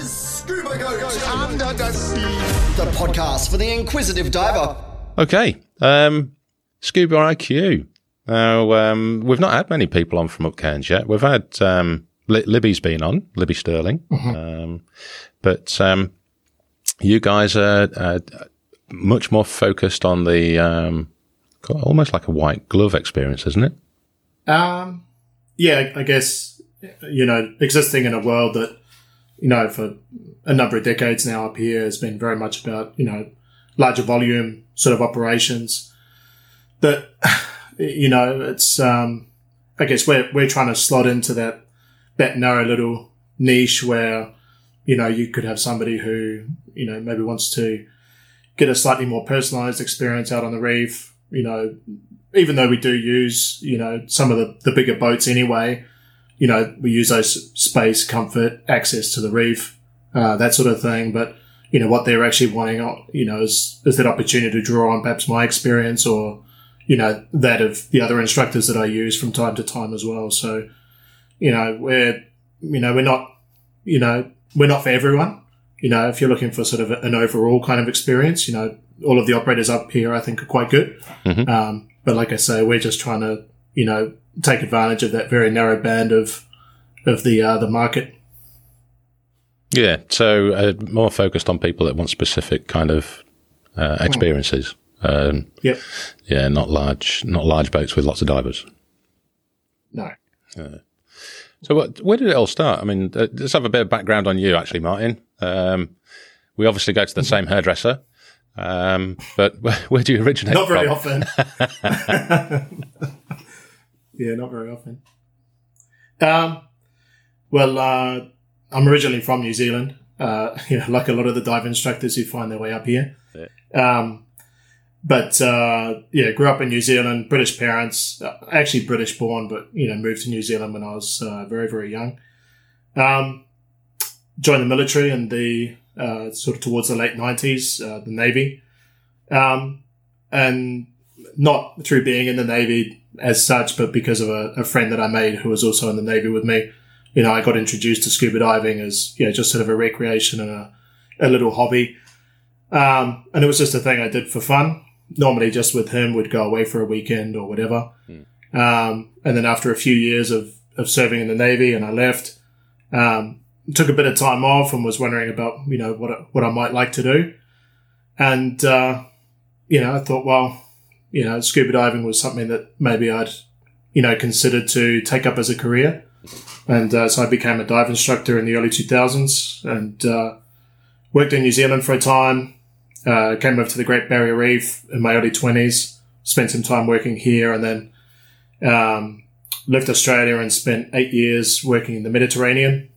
is Scuba Goat Under the Sea, the podcast for the inquisitive diver. Okay, um, Scuba IQ. Now, um, we've not had many people on from Up Cairns yet. We've had um, Li- Libby's been on, Libby Sterling, um, but um, you guys are uh, much more focused on the um, almost like a white glove experience, isn't it? Um, yeah, I guess, you know, existing in a world that, you know, for a number of decades now up here has been very much about, you know, larger volume sort of operations. That, you know, it's, um, I guess we're, we're trying to slot into that, that narrow little niche where, you know, you could have somebody who, you know, maybe wants to get a slightly more personalized experience out on the reef, you know, even though we do use, you know, some of the, the bigger boats anyway, you know, we use those space, comfort, access to the reef, uh, that sort of thing. But, you know, what they're actually wanting, uh, you know, is, is that opportunity to draw on perhaps my experience or, you know, that of the other instructors that I use from time to time as well. So, you know, we're, you know, we're not, you know, we're not for everyone. You know, if you're looking for sort of an overall kind of experience, you know, all of the operators up here, I think, are quite good. Um, but like I say, we're just trying to, you know, take advantage of that very narrow band of of the uh, the market. Yeah, so uh, more focused on people that want specific kind of uh, experiences. Um, Yep. yeah, not large, not large boats with lots of divers. No. So, what, where did it all start? I mean, uh, let's have a bit of background on you, actually, Martin. Um, we obviously go to the same hairdresser, um, but where, where do you originate Not very from? often. yeah, not very often. Um, well, uh, I'm originally from New Zealand. Uh, you know, like a lot of the dive instructors who find their way up here. Um, but uh, yeah, grew up in New Zealand. British parents, uh, actually British born, but you know, moved to New Zealand when I was uh, very, very young. Um, joined the military in the uh, sort of towards the late nineties, uh, the Navy. Um, and not through being in the Navy as such, but because of a, a friend that I made who was also in the Navy with me. You know, I got introduced to scuba diving as, you know, just sort of a recreation and a, a little hobby. Um, and it was just a thing I did for fun. Normally just with him, we'd go away for a weekend or whatever. Um, and then after a few years of, of serving in the Navy and I left, um, took a bit of time off and was wondering about, you know, what, I- what I might like to do. And, uh, you know, I thought, well, you know, scuba diving was something that maybe I'd, you know, considered to take up as a career. And uh, so I became a dive instructor in the early 2000s and uh, worked in New Zealand for a time. Uh, came over to the Great Barrier Reef in my early 20s, spent some time working here, and then um, left Australia and spent eight years working in the Mediterranean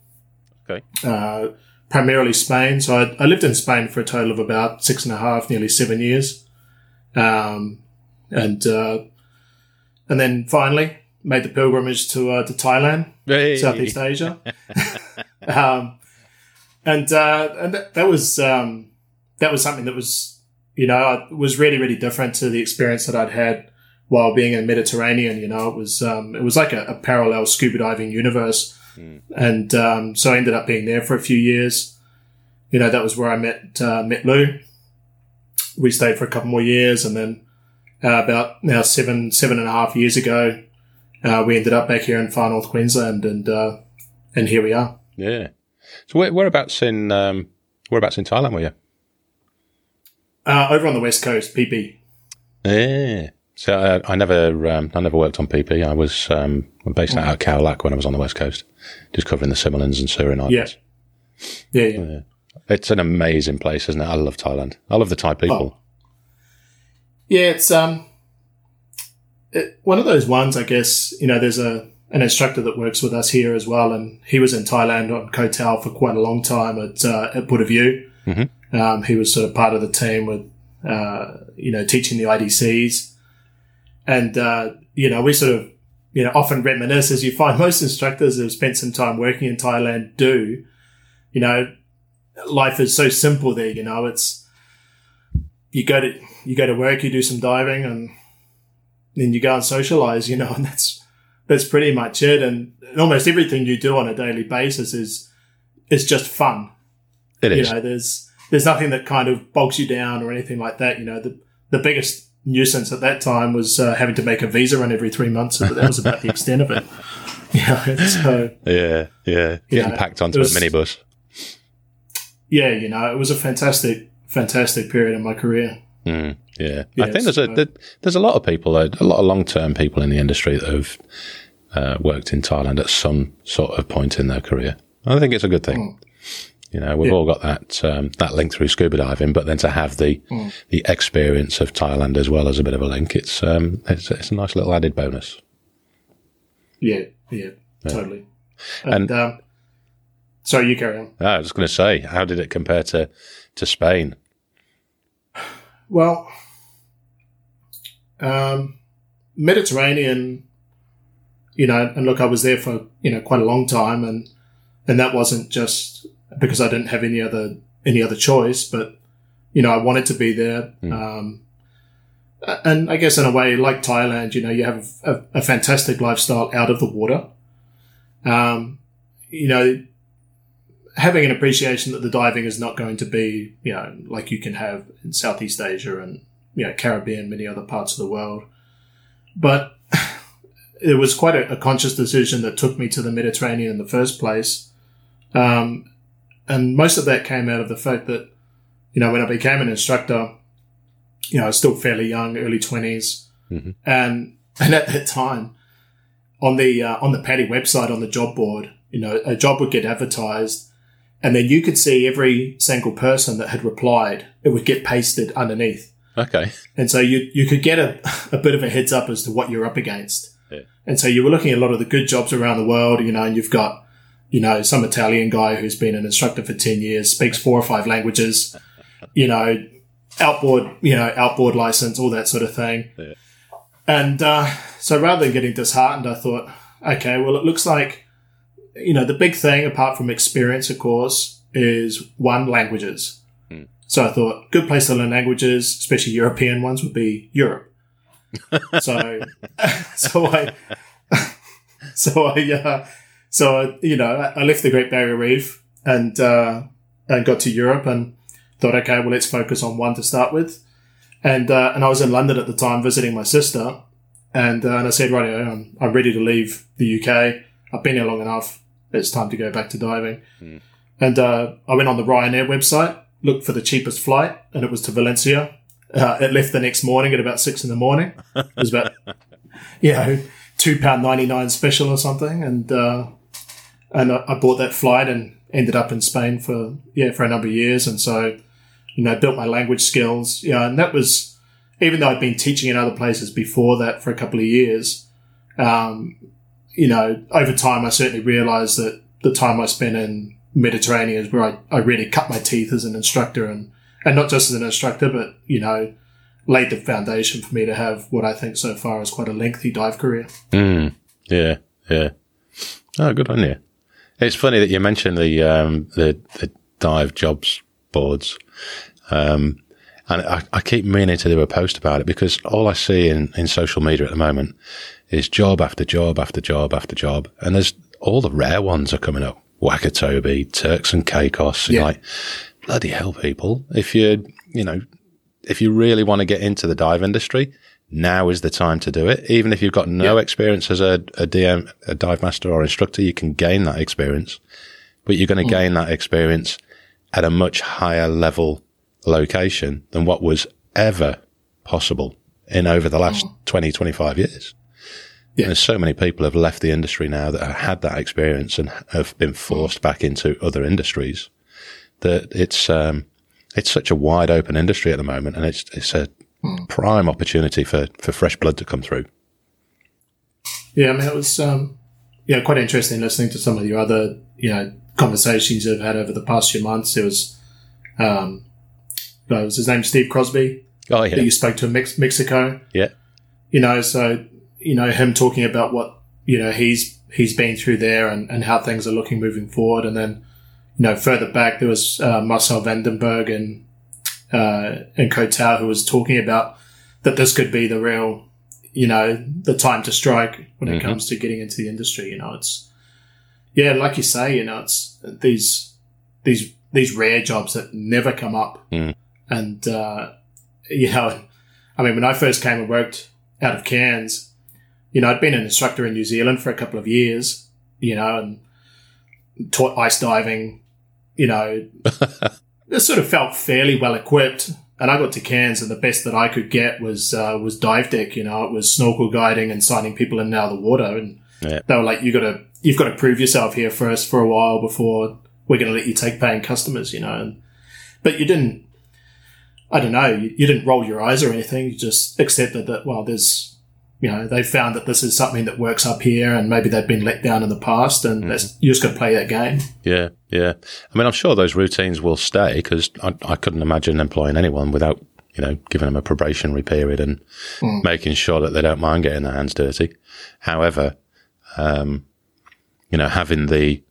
Okay. uh, primarily Spain. So I, I lived in Spain for a total of about six and a half, nearly seven years, um, and uh, and then finally made the pilgrimage to uh, to Thailand, Hey. Southeast Asia, um, and uh, and that, that was um, that was something that was you know was really really different to the experience that I'd had while being in the Mediterranean. You know, it was um, it was like a, a parallel scuba diving universe and um, so I ended up being there for a few years. You know, that was where I met uh, met Lou. We stayed for a couple more years, and then uh, about now seven seven and a half years ago, uh, we ended up back here in far north Queensland, and uh, and here we are. Yeah. So, where, whereabouts in um, whereabouts in Thailand were you? Uh, over on the west coast, Phi Phi. Yeah. So uh, I never, um, I never worked on Phi Phi. I was um, based out of Khao Lak when I was on the west coast, just covering the Similans and Surin Yeah. Islands. Yeah, yeah. It's an amazing place, isn't it? I love Thailand. I love the Thai people. Yeah, it's um, it, one of those ones. I guess you know, there's a an instructor that works with us here as well, and he was in Thailand on Koh Tao for quite a long time at uh, at Buddha View. Um, he was sort of part of the team with uh, you know teaching the IDCs, and uh, you know we sort of you know often reminisce as you find most instructors who have spent some time working in Thailand do. You know, life is so simple there. You know, it's you go to you go to work, you do some diving, and then you go and socialize. You know, and that's that's pretty much it. And almost everything you do on a daily basis is is just fun. It you is. know, there's there's nothing that kind of bogs you down or anything like that. You know, the the biggest nuisance at that time was uh, having to make a visa run every three months, but that was about the extent of it. Yeah, so Yeah, yeah. Getting Yeah, packed onto was- a minibus. yeah, you know, it was a fantastic, fantastic period in my career. Mm, yeah. Yeah, I think there's a there's a lot of people, a lot of long term people in the industry that have uh, worked in Thailand at some sort of point in their career. I think it's a good thing. You know, we've. Yeah. all got that um, that link through scuba diving, but then to have the Hmm. the experience of Thailand as well as a bit of a link, it's um, it's, it's a nice little added bonus. Yeah, yeah, totally. And- And, um, sorry, you carry on. I was going to say, how did it compare to to Spain? Well, um, Mediterranean, you know, and look, I was there for you know quite a long time, and and that wasn't just because I didn't have any other any other choice, but you know, I wanted to be there. Um, and I guess in a way, like Thailand, you know, you have a, a fantastic lifestyle out of the water. Um, you know, having an appreciation that the diving is not going to be, you know, like you can have in Southeast Asia and, you know, Caribbean, many other parts of the world. But it was quite a, a conscious decision that took me to the Mediterranean in the first place. Um, and most of that came out of the fact that, you know, when I became an instructor, you know, I was still fairly young, early 20s. Mhm. And, and at that time, on the, uh, on the PADI website, on the job board, you know, a job would get advertised and then you could see every single person that had replied. It would get pasted underneath. Okay, And so you, you could get a, a bit of a heads up as to what you're up against. Yeah. And so you were looking at a lot of the good jobs around the world, you know, and you've got, you know, some Italian guy who's been an instructor for 10 years, speaks four or five languages, you know, outboard, you know, outboard license, all that sort of thing. Yeah. And, uh, so rather than getting disheartened, I thought, okay, well, it looks like, you know, the big thing apart from experience, of course, is one, languages. So I thought, good place to learn languages, especially European ones, would be Europe. so, so I, so I, uh, so I, you know, I I left the Great Barrier Reef and uh, and got to Europe and thought, okay, well, let's focus on one to start with. And uh, and I was in London at the time visiting my sister, and uh, and I said, right, I'm I'm ready to leave the UK. I've been here long enough. It's time to go back to diving. And uh, I went on the Ryanair website, looked for the cheapest flight, and it was to Valencia. Uh, it left the next morning at about six in the morning. It was about, you know, two pound ninety nine special or something, and uh, and I, I bought that flight and ended up in Spain for yeah for a number of years, and so you know built my language skills. Yeah, and that was even though I'd been teaching in other places before that for a couple of years. Um, you know, over time, I certainly realised that the time I spent in Mediterranean is where I, I really cut my teeth as an instructor and, and not just as an instructor, but, you know, laid the foundation for me to have what I think so far is quite a lengthy dive career. Mm, yeah, yeah. Oh, good on you. It's funny that you mentioned the um, the, the dive jobs boards, um, and I, I keep meaning to do a post about it because all I see in, in social media at the moment is job after job after job after job, and there's all the rare ones are coming up. Wakatobi, Turks and Caicos. And Yeah. like, bloody hell, people! If you you know if you really want to get into the dive industry, now is the time to do it. Even if you've got no experience as a, a DM, a dive master or instructor, you can gain that experience, but you're going to hmm. gain that experience at a much higher level location than what was ever possible in over the last hmm. 20, 25 years. Yeah. There's so many people have left the industry now that have had that experience and have been forced back into other industries that it's, um, it's such a wide open industry at the moment and it's, it's a prime opportunity for, for fresh blood to come through. Yeah, I mean, it was, um, yeah, quite interesting listening to some of your other, you know, conversations you've had over the past few months. There was, um, was his name Steve Crosby Oh, yeah. that you spoke to in Mex- Mexico. Yeah. you know, so you know him talking about what you know he's he's been through there and, and how things are looking moving forward, and then you know further back there was uh, Marcel Vandenberg and uh, and Kotal who was talking about that this could be the real you know the time to strike when it Mhm. comes to getting into the industry. You know, it's yeah, like you say, you know, it's these these these rare jobs that never come up. Mm. And, uh, you know, I mean, when I first came and worked out of Cairns, you know, I'd been an instructor in New Zealand for a couple of years, you know, and taught ice diving, you know, I sort of felt fairly well equipped. And I got to Cairns, and the best that I could get was uh, was dive deck. You know, it was snorkel guiding and signing people in and out of the water. And Yeah. they were like, "You got to, you've got to prove yourself here first for a while before we're going to let you take paying customers." You know, and but you didn't. I don't know. You, you didn't roll your eyes or anything. You just accepted that. Well, there's, you know, they found that this is something that works up here, and maybe they've been let down in the past, and that's, you just got to play that game. Yeah, yeah. I mean, I'm sure those routines will stay because I, I couldn't imagine employing anyone without, you know, giving them a probationary period and making sure that they don't mind getting their hands dirty. However, um, you know, having the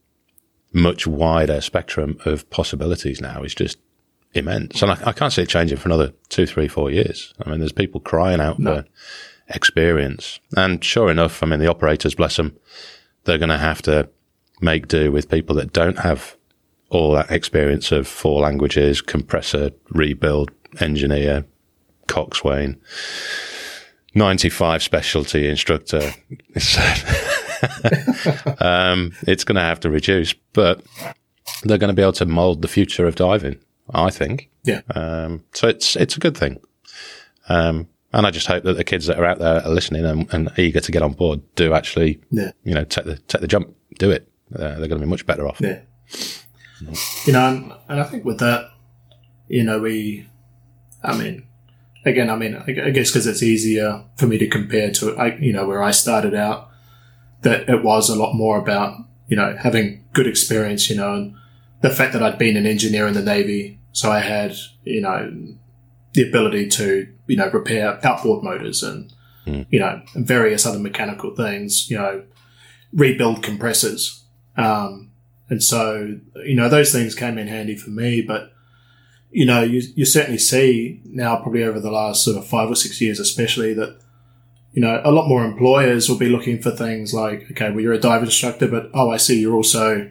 much wider spectrum of possibilities now is just immense. And I, I can't see it changing for another two, three, four years. I mean, there's people crying out for experience. And sure enough, I mean, the operators, bless them, they're going to have to make do with people that don't have all that experience of four languages, compressor, rebuild, engineer, coxswain, 95 specialty instructor. um, it's going to have to reduce, but they're going to be able to mold the future of diving, I think. Yeah. Um, so it's, it's a good thing. Um, and I just hope that the kids that are out there are listening and, and eager to get on board do actually, Yeah. you know, take the, take the jump, do it. Uh, they're going to be much better off. Yeah. You know, and, and I think with that, you know, we, I mean, again, I mean, I I guess because it's easier for me to compare to, I, you know, where I started out, that it was a lot more about, you know, having good experience, you know, and the fact that I'd been an engineer in the Navy. So I had, you know, the ability to, you know, repair outboard motors and, you know, various other mechanical things, you know, rebuild compressors. Um, and so, you know, those things came in handy for me, but, you know, you, you certainly see now, probably over the last sort of five or six years, especially that, you know, a lot more employers will be looking for things like, okay, well, you're a dive instructor, but oh, I see you're also,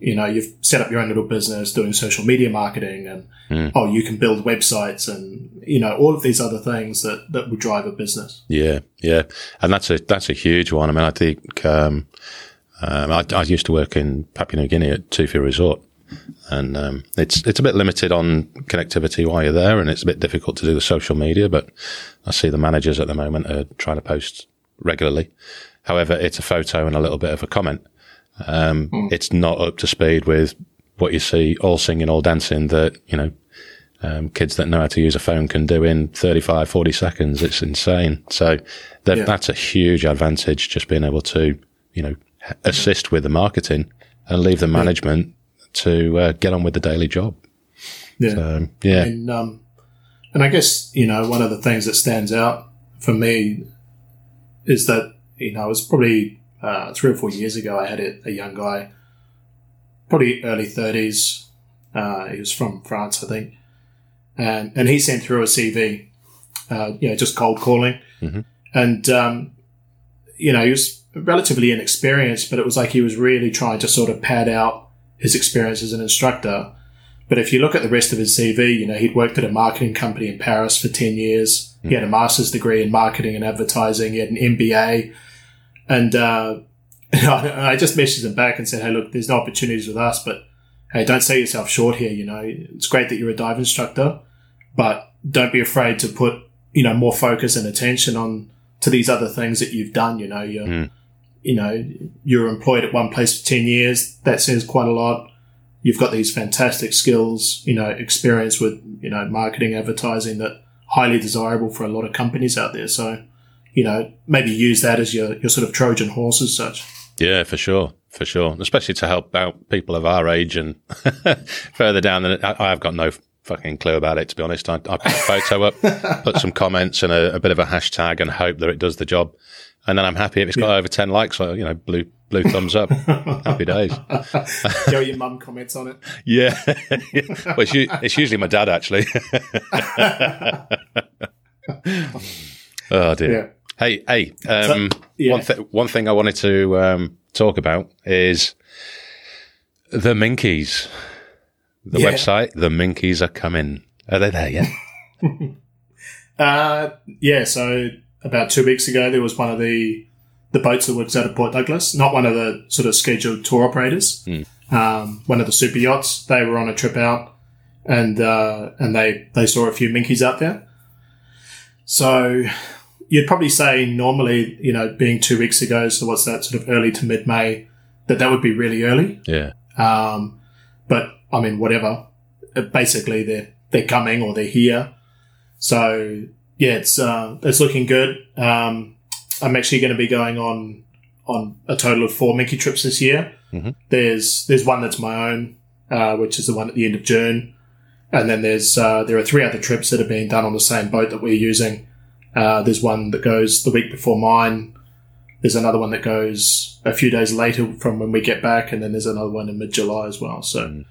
you know, you've set up your own little business doing social media marketing and, oh, you can build websites and, you know, all of these other things that, that will drive a business. Yeah, yeah, and that's a that's a huge one. I mean, I think um, um, I, I used to work in Papua New Guinea at Tufi Resort, and um, it's it's a bit limited on connectivity while you're there, and it's a bit difficult to do the social media. But I see the managers at the moment are trying to post regularly. However, it's a photo and a little bit of a comment. Um, It's not up to speed with what you see all singing, all dancing that you know um, kids that know how to use a phone can do in 35, 40 seconds. It's insane. So that, Yeah. that's a huge advantage, just being able to, you know, assist with the marketing and leave the management to uh, get on with the daily job. Yeah. So, yeah. And um, and I guess you know one of the things that stands out for me is that you know it was probably uh, three or four years ago. I had a, a young guy, probably early thirties. Uh, he was from France, I think, and and he sent through a CV, uh, you know, just cold calling, and um, you know he was relatively inexperienced, but it was like he was really trying to sort of pad out his experience as an instructor. But if you look at the rest of his CV, you know, he'd worked at a marketing company in Paris for 10 years. He had a master's degree in marketing and advertising. He had an MBA. And, uh, I just messaged him back and said, Hey, look, there's no opportunities with us, but hey, don't sell yourself short here. You know, it's great that you're a dive instructor, but don't be afraid to put, you know, more focus and attention on to these other things that you've done. You know, you're, you know, you're employed at one place for 10 years. That says quite a lot you've got these fantastic skills, you know, experience with, you know, marketing, advertising that highly desirable for a lot of companies out there. So, you know, maybe use that as your, your sort of Trojan horse as such. Yeah, for sure. For sure. Especially to help out people of our age and further down than I, I've got no fucking clue about it, to be honest. I, I put a photo up, put some comments and a, a bit of a hashtag and hope that it does the job. And then I'm happy if it's got over 10 likes, so, you know, blue, blue thumbs up. happy days. Joe, your mum comments on it. Yeah. well, it's, it's usually my dad, actually. oh, dear. Yeah. Hey, hey, um, yeah. one, th- one thing I wanted to um, talk about is the Minkies. the Yeah. website. The Minkies are coming. Are they there yet? Uh, yeah, so about two weeks ago, there was one of the the boats that was out of Port Douglas, not one of the sort of scheduled tour operators, um, one of the super yachts. They were on a trip out, and uh, and they they saw a few minkies out there. So you'd probably say normally, you know, being two weeks ago, so what's that sort of early to mid May, that that would be really early. yeah. Um, but I mean, whatever. Uh, Basically, they're they're coming or they're here. So yeah, it's uh, it's looking good. Um, I'm actually going to be going on on a total of four minkie trips this year. Mhm. There's there's one that's my own, uh, which is the one at the end of June, and then there's uh, there are three other trips that are being done on the same boat that we're using. Uh, there's one that goes the week before mine. There's another one that goes a few days later from when we get back, and then there's another one in mid July as well. So,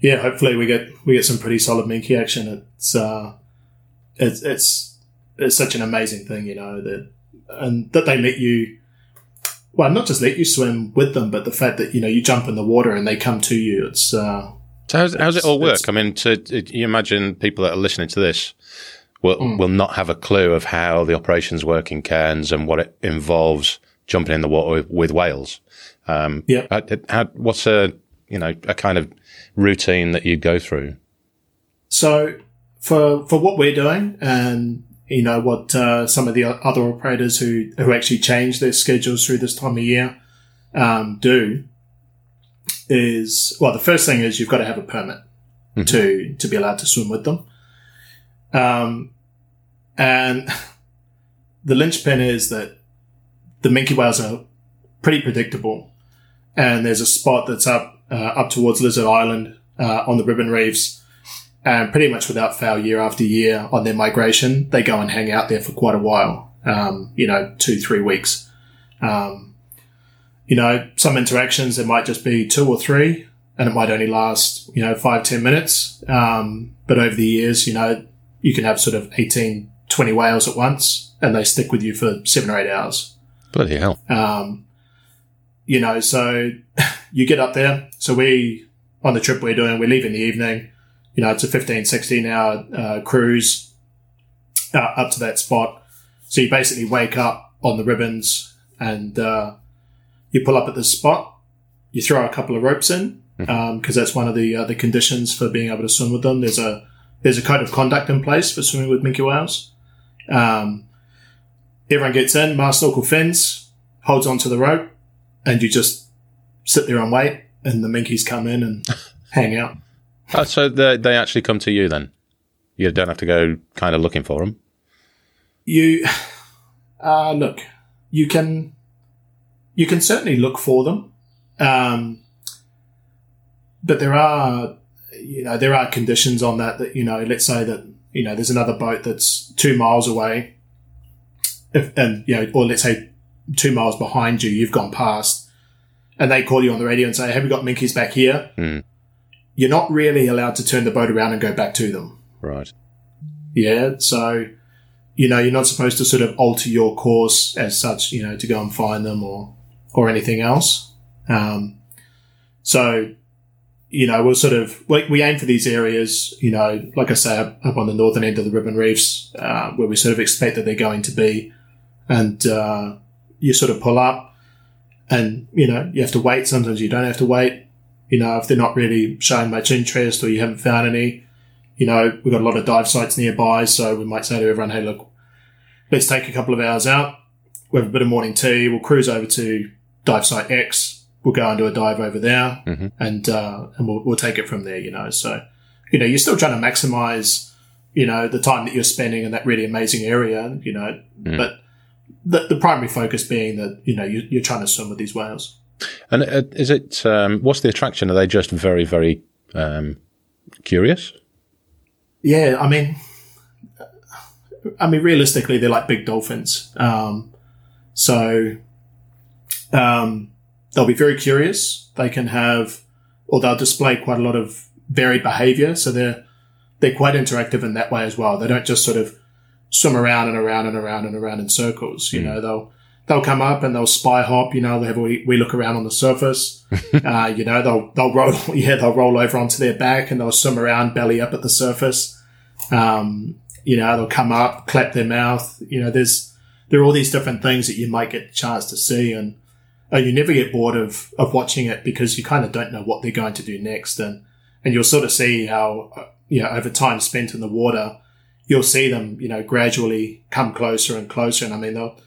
yeah, hopefully we get we get some pretty solid minky action. It's uh, it's it's it's such an amazing thing, you know that and that they let you. Well, not just let you swim with them, but the fact that you know you jump in the water and they come to you. It's uh, So how's, how's it all work? I mean, to, you imagine people that are listening to this will Hmm. will not have a clue of how the operations work in Cairns and what it involves jumping in the water with, with whales. Um, Yeah. how, how, what's a you know a kind of routine that you'd go through? So for for what we're doing, and you know what uh, some of the other operators who who actually change their schedules through this time of year um, do is well, the first thing is you've got to have a permit to to be allowed to swim with them, um, and the linchpin is that the minke whales are pretty predictable, and there's a spot that's up uh, up towards Lizard Island uh, on the ribbon reefs and pretty much without fail, year after year on their migration, they go and hang out there for quite a while. Um, you know, two three weeks. Um, you know, some interactions there might just be two or three, and it might only last you know five ten minutes. Um, but over the years, you know, you can have sort of 18, 20 whales at once, and they stick with you for seven or eight hours. Bloody hell! Um, you know, so you get up there. So we, on the trip we're doing, we leave in the evening. You know, it's a 15, 16 hour uh, cruise uh, up to that spot. So you basically wake up on the ribbons and uh, you pull up at this spot. You throw a couple of ropes in because that's one of the uh, the conditions for being able to swim with them. There's a there's a code of conduct in place for swimming with minke whales. Um, everyone gets in, mask snorkel fins, holds onto the rope, and you just sit there and wait, and the minkies come in and hang out. Oh, so they they actually come to you then. You don't have to go kind of looking for them. You uh, look, you can you can certainly look for them, um, but there are you know there are conditions on that that you know let's say that you know there's another boat that's two miles away, if, and you know or let's say two miles behind you, you've gone past, and they call you on the radio and say, "Have you got minkies back here?" Hmm. You're not really allowed to turn the boat around and go back to them. Right. Yeah, so you know you're not supposed to sort of alter your course as such, you know, to go and find them or or anything else. Um, so you know we'll sort of we, we aim for these areas, you know, like I say, up, up on the northern end of the Ribbon Reefs, uh, where we sort of expect that they're going to be, and uh, you sort of pull up, and you know you have to wait. Sometimes you don't have to wait. You know, if they're not really showing much interest or you haven't found any, you know, we've got a lot of dive sites nearby, so we might say to everyone, hey, look, let's take a couple of hours out. We have a bit of morning tea. We'll cruise over to dive site X. We'll go and do a dive over there Mhm. and, uh, and we'll, we'll take it from there, you know. So, you know, you're still trying to maximize, you know, the time that you're spending in that really amazing area, you know, Mm. but the, the primary focus being that, you know, you, you're trying to swim with these whales. And uh, is it? Um, what's the attraction? Are they just very, very um, curious? Yeah, I mean, I mean, realistically, they're like big dolphins. Um, so, um, they'll be very curious. They can have, or they'll display quite a lot of varied behavior. So they're, they're quite interactive in that way as well. They don't just sort of swim around and around and around and around in circles. You know, they'll, they'll come up and they'll spy hop. You know, they have we, we look around on the surface. uh, you know, they'll they'll roll yeah they'll roll over onto their back and they'll swim around belly up at the surface. Um, you know, they'll come up, clap their mouth. You know, there's there are all these different things that you might get a chance to see, and uh, you never get bored of of watching it because you kind of don't know what they're going to do next, and and you'll sort of see how uh, you know over time spent in the water, you'll see them you know gradually come closer and closer, and I mean they'll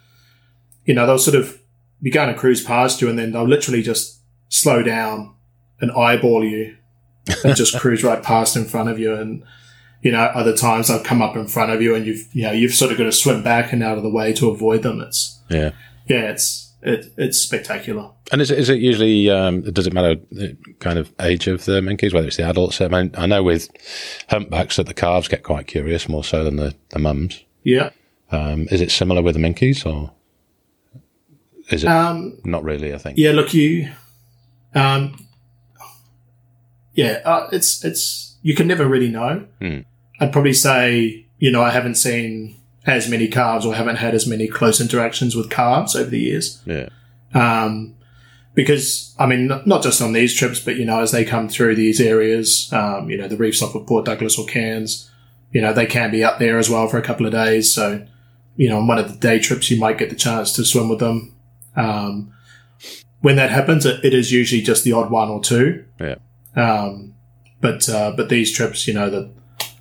you know they'll sort of be going to cruise past you, and then they'll literally just slow down and eyeball you, and just cruise right past in front of you, and you know, other times they'll come up in front of you and you've, you know, you've sort of got to swim back and out of the way to avoid them. It's, Yeah. yeah, it's, it, it's spectacular. And is it, is it usually, um, does it matter the kind of age of the minkies, whether it's the adults? I mean, I know with humpbacks that the calves get quite curious more so than the, the mums. Yeah. Um, is it similar with the minkies or is it Um, not really, I think? yeah, look, you, um, yeah, uh, it's, it's, you can never really know. Hmm. I'd probably say, you know, I haven't seen as many calves or haven't had as many close interactions with calves over the years. Yeah. um, because I mean, not, just on these trips, but you know, as they come through these areas, um, you know, the reefs off of Port Douglas or Cairns, you know, they can be up there as well for a couple of days. So, you know, on one of the day trips, you might get the chance to swim with them. Um, when that happens, it, it is usually just the odd one or two. Yeah. Um, but uh, but these trips, you know, that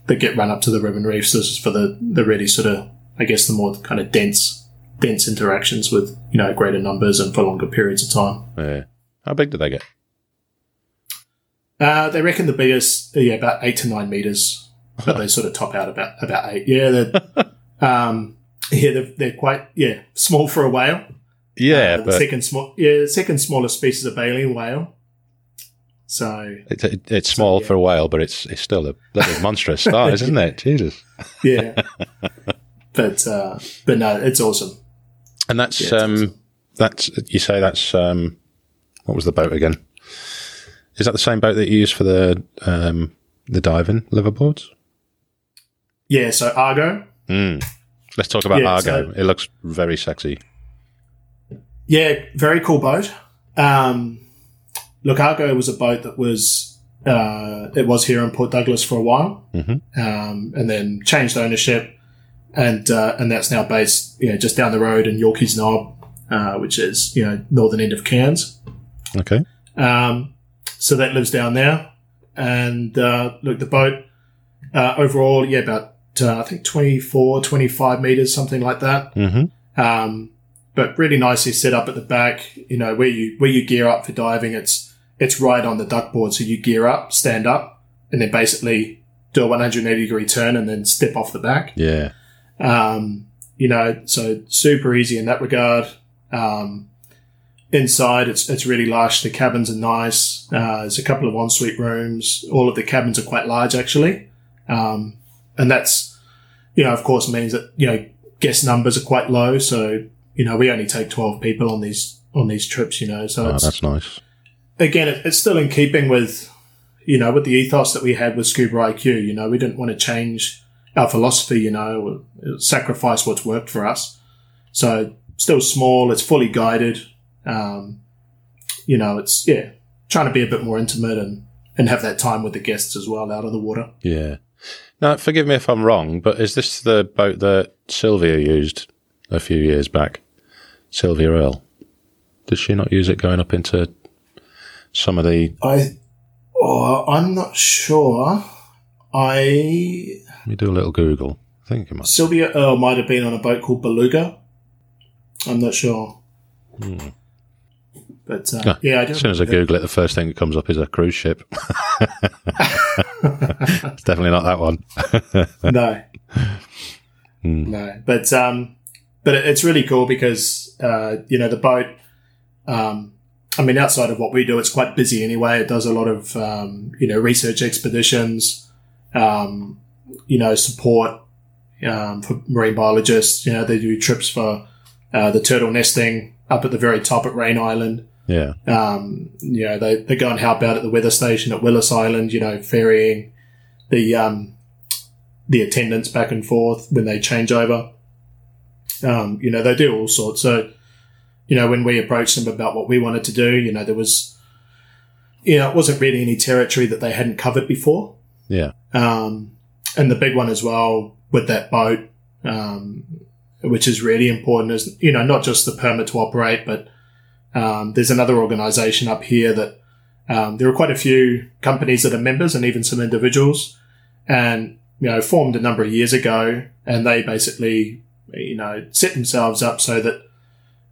that get run up to the ribbon reefs, this is for the the really sort of, I guess, the more kind of dense dense interactions with you know greater numbers and for longer periods of time. Yeah. How big do they get? Uh, they reckon the biggest, yeah, about eight to nine meters, but they sort of top out about about eight. Yeah, they're, um, yeah, they're, they're quite yeah small for a whale. Yeah, Uh, the but second small, yeah, the second smallest species of baleen whale. So it's, it, it's small yeah. for a while, but it's it's still a bloody monstrous size, isn't it? Jesus. yeah, but uh, but no, it's awesome. And that's Yeah, um that's you say that's um what was the boat again? Is that the same boat that you use for the um the diving liveaboards? Yeah, so Argo. Mm. Let's talk about Yeah, Argo. so- it looks very sexy. Yeah, very cool boat. Um, look, Argo was a boat that was uh, it was here in Port Douglas for a while, Mhm. um, and then changed ownership, and uh, and that's now based you know just down the road in Yorkeys Knob, uh, which is you know northern end of Cairns. Okay. Um, so that lives down there, and uh, look, the boat uh, overall, yeah, about uh, I think 24, 25 meters, something like that. Mm-hmm. Um, but really nicely set up at the back. You know where you where you gear up for diving. It's it's right on the duckboard. so you gear up, stand up, and then basically do a 180 degree turn and then step off the back. Yeah. Um, you know, so super easy in that regard. Um, inside, it's it's really lush. The cabins are nice. Uh, there's a couple of ensuite rooms. All of the cabins are quite large, actually, um, and that's you know, of course, means that you know guest numbers are quite low. So you know, we only take 12 people on these on these trips. You know, so Oh, it's that's nice. Again, it, it's still in keeping with, you know, with the ethos that we had with Scuba IQ. You know, we didn't want to change our philosophy, you know, sacrifice what's worked for us. So still small, it's fully guided. Um, you know, it's, yeah, trying to be a bit more intimate and, and have that time with the guests as well out of the water. Yeah. Now, forgive me if I'm wrong, but is this the boat that Sylvia used a few years back? Sylvia Earle. Did she not use it going up into some of the? I, oh, I'm not sure. I, Let me do a little Google. I think it might. Sylvia Earle might have been on a boat called Beluga. I'm not sure. But uh, Ah, yeah, I As soon as I Google it, the first thing that comes up is a cruise ship. it's definitely not that one. no, no. But um, but it's really cool because uh, you know the boat. Um, I mean, outside of what we do, it's quite busy anyway. It does a lot of um, you know research expeditions, um, you know support um, for marine biologists. You know they do trips for uh, the turtle nesting up at the very top at Raine Island. Yeah. Um, you know, they, they go and help out at the weather station at Willis Island, you know, ferrying the, um, the attendants back and forth when they change over. Um, you know, they do all sorts. So, you know, when we approached them about what we wanted to do, you know, there was, you know, it wasn't really any territory that they hadn't covered before. Yeah. Um, and the big one as well with that boat, um, which is really important is, you know, not just the permit to operate, but, um, there's another organization up here that, um, there are quite a few companies that are members and even some individuals and, you know, formed a number of years ago and they basically, you know, set themselves up so that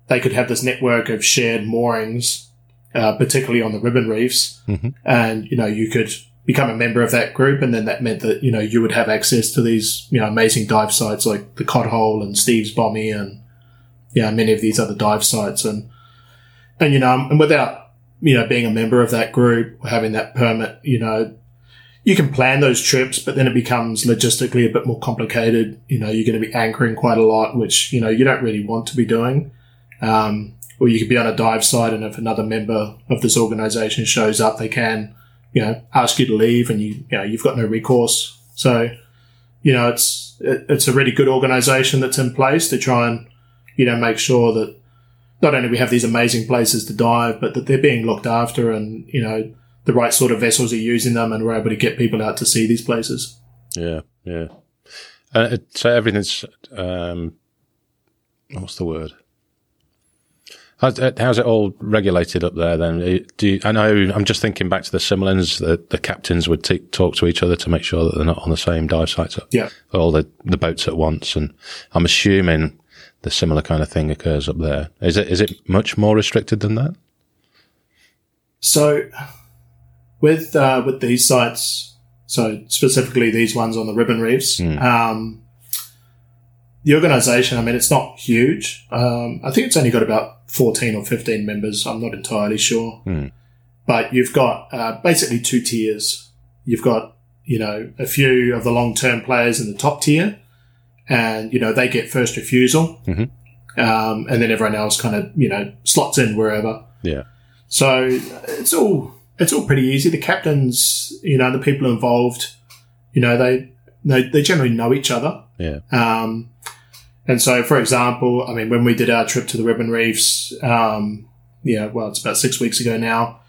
they could have this network of shared moorings, uh, particularly on the ribbon reefs. Mhm. And, you know, you could become a member of that group. And then that meant that, you know, you would have access to these, you know, amazing dive sites like the Cod Hole and Steve's Bommy and, you know, many of these other dive sites. And, and, you know, and without, you know, being a member of that group or having that permit, you know, you can plan those trips, but then it becomes logistically a bit more complicated. You know, you're going to be anchoring quite a lot, which, you know, you don't really want to be doing. Um, or you could be on a dive site and if another member of this organization shows up, they can, you know, ask you to leave and you, you know, you've got no recourse. So, you know, it's, it, it's a really good organization that's in place to try and, you know, make sure that not only we have these amazing places to dive, but that they're being looked after and, you know, the right sort of vessels are using them and we're able to get people out to see these places. Yeah. Yeah. Uh, so everything's, um, what's the word? How's, how's it all regulated up there then? Uh, Do you, I know, I'm just thinking back to the Similans, the, the captains would t- talk to each other to make sure that they're not on the same dive sites, Yeah. all the, the boats at once. And I'm assuming the similar kind of thing occurs up there. Is it, is it much more restricted than that? So, with uh, with these sites, so specifically these ones on the ribbon reefs, um, the organisation. I mean, it's not huge. Um, I think it's only got about fourteen or fifteen members. I'm not entirely sure, but you've got uh, basically two tiers. You've got you know a few of the long term players in the top tier, and you know they get first refusal, Mhm. um, and then everyone else kind of you know slots in wherever. Yeah. So it's all it's all pretty easy. The captains, you know, the people involved, you know, they they, they generally know each other. Yeah. Um, and so, for example, I mean, when we did our trip to the Ribbon Reefs, um, yeah, well, it's about six weeks ago now.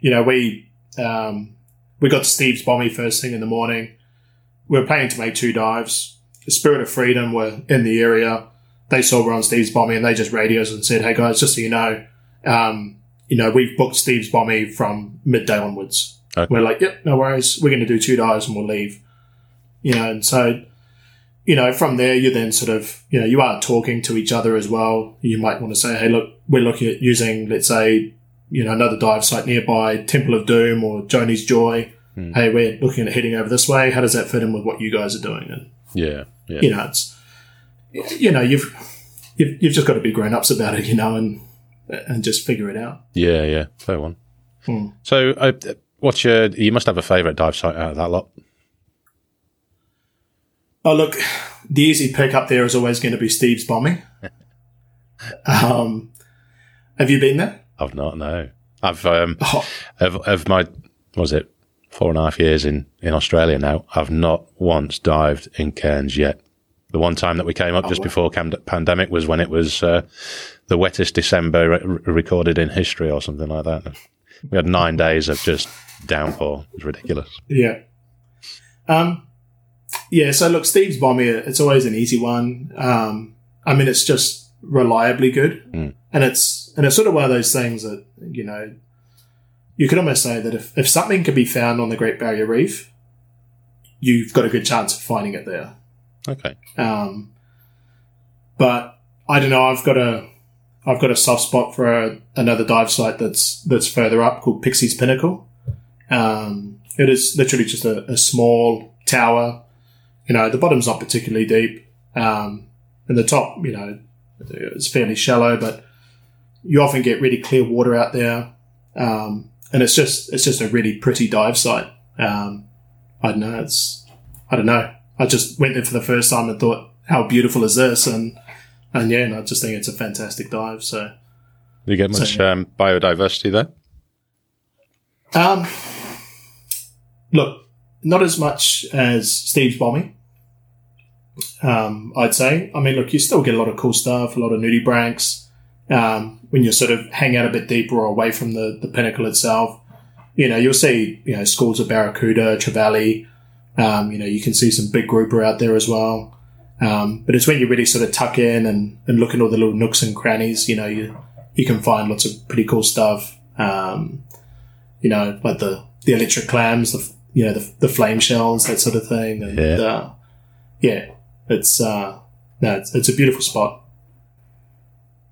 You know, we um, we got to Steve's Bommy first thing in the morning. We were planning to make two dives. The Spirit of Freedom were in the area. They saw we're on Steve's Bommy and they just radioed us and said, "Hey guys, just so you know, um, you know, we've booked Steve's Bommy from midday onwards." Okay. We're like, "Yep, no worries. We're going to do two dives and we'll leave." You know, and so you know, from there, you then sort of, you know, you are talking to each other as well. You might want to say, hey, look, we're looking at using, let's say, you know, another dive site nearby, Temple of Doom or Joni's Joy. Hey, we're looking at heading over this way. How does that fit in with what you guys are doing? And, Yeah. Yeah. you know, it's, you know, you've, you've, you've just got to be grown ups about it, you know, and, and just figure it out. Yeah, yeah, fair one. Hmm. So, uh, what's your? You must have a favourite dive site out of that lot. Oh, look, the easy pick up there is always going to be Steve's Bommy. um, have you been there? I've not. No, I've um, Oh, of of my what was it four and a half years in in Australia now. I've not once dived in Cairns yet. The one time that we came up just wow. before cam- pandemic was when it was uh, the wettest December re- recorded in history or something like that. We had nine days of just downpour. It was ridiculous. Yeah. Um, yeah, so look, Steve's Bommy, it's always an easy one. Um, I mean, it's just reliably good. Mm. And it's, and it's sort of one of those things that, you know, you could almost say that if, if something can be found on the Great Barrier Reef, you've got a good chance of finding it there. Okay. Um, but I don't know. I've got a I've got a soft spot for a, another dive site that's that's further up called Pixie's Pinnacle. Um, it is literally just a, a small tower. You know, the bottom's not particularly deep, um, and the top, you know, it's fairly shallow, but you often get really clear water out there, um, and it's just it's just a really pretty dive site. Um, I don't know. It's I don't know. I just went there for the first time and thought, how beautiful is this? And and yeah, and I just think it's a fantastic dive. So you get much So- um, biodiversity there? Um, look, not as much as Steve's Bommy. Um, I'd say. I mean, look, you still get a lot of cool stuff, a lot of nudibranchs, um, when you sort of hang out a bit deeper or away from the, the pinnacle itself, you know, you'll see, you know, schools of Barracuda, Trevally, um, you know, you can see some big grouper out there as well. Um, but it's when you really sort of tuck in and, and look at all the little nooks and crannies, you know, you, you can find lots of pretty cool stuff. Um, you know, like the, the electric clams, the, you know, the, the flame shells, that sort of thing. And, Yeah. uh, yeah, it's, uh, no, it's, it's a beautiful spot.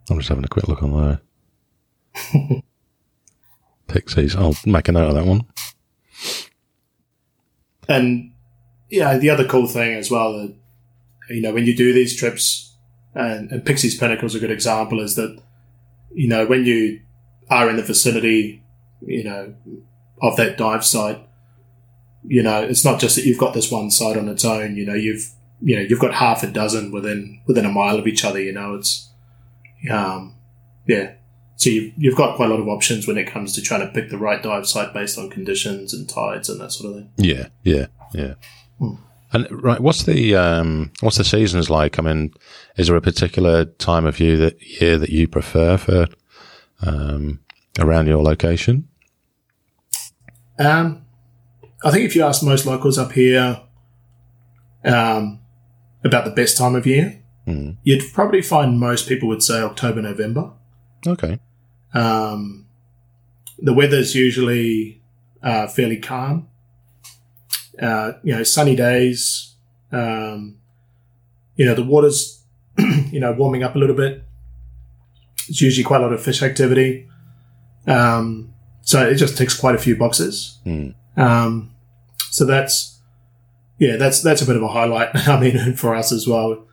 I'm just having a quick look on there. Pixies. I'll make a note of that one. And yeah, the other cool thing as well that you know when you do these trips, and, and Pixie's Pinnacle is a good example, is that you know when you are in the vicinity, you know, of that dive site, you know, it's not just that you've got this one site on its own. You know, you've you know you've got half a dozen within within a mile of each other. You know, it's um, yeah. So you've, you've got quite a lot of options when it comes to trying to pick the right dive site based on conditions and tides and that sort of thing. Yeah, yeah, yeah. And right, what's the um, what's the seasons like? I mean, is there a particular time of year that year that you prefer for um, around your location? Um, I think if you ask most locals up here um, about the best time of year, Mm. you'd probably find most people would say October, November. Okay. Um, the weather's usually uh, fairly calm. Uh, you know, sunny days. Um, you know, the water's you know warming up a little bit. It's usually quite a lot of fish activity. Um, so it just ticks quite a few boxes. Mm. Um, so that's yeah, that's that's a bit of a highlight. I mean, for us as well.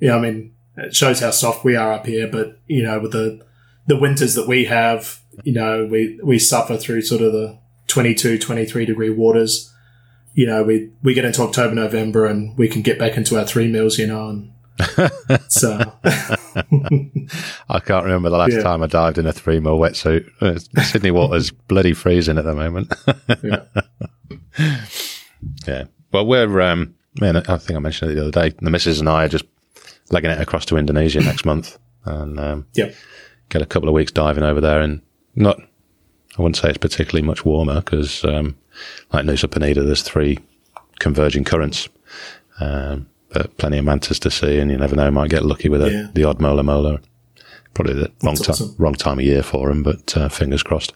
Yeah, I mean, it shows how soft we are up here. But you know, with the the winters that we have, you know, we we suffer through sort of the 22, 23 degree waters. You know, we we get into October, November, and we can get back into our three mils. You know, and so I can't remember the last Yeah. time I dived in a three mil wetsuit. Uh, Sydney water's bloody freezing at the moment. yeah. yeah. Well, we're, um, man, I think I mentioned it the other day. The missus and I are just legging it across to Indonesia next month and um, Yep. get a couple of weeks diving over there. And not, I wouldn't say it's particularly much warmer because, um, like Nusa Penida, there's three converging currents. Um, but plenty of mantas to see, and you never know, might get lucky with a, Yeah. the odd mola mola. Probably the wrong That's time, awesome. wrong time of year for them, but uh, fingers crossed.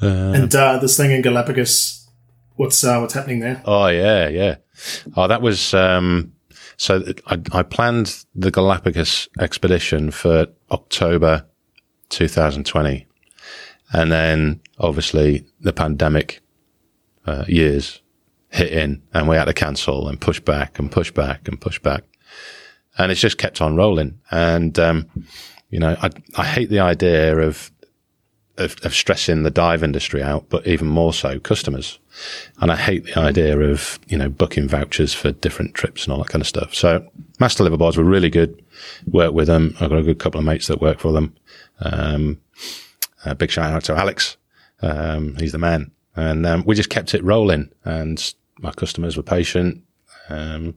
and uh, this thing in Galapagos, what's uh, what's happening there? Oh yeah, yeah. Oh, that was um, so. I, I planned the Galapagos expedition for October 2020, and then obviously the pandemic uh, years hit in, and we had to cancel and push back and push back and push back, and it's just kept on rolling. And um, you know, I I hate the idea of of, of stressing the dive industry out, but even more so customers. And I hate the idea of, you know, booking vouchers for different trips and all that kind of stuff. So Master Liveaboards were really good. Work with them. I've got a good couple of mates that work for them. Um, a big shout out to Alex. Um, he's the man. And, um, we just kept it rolling and our customers were patient. Um,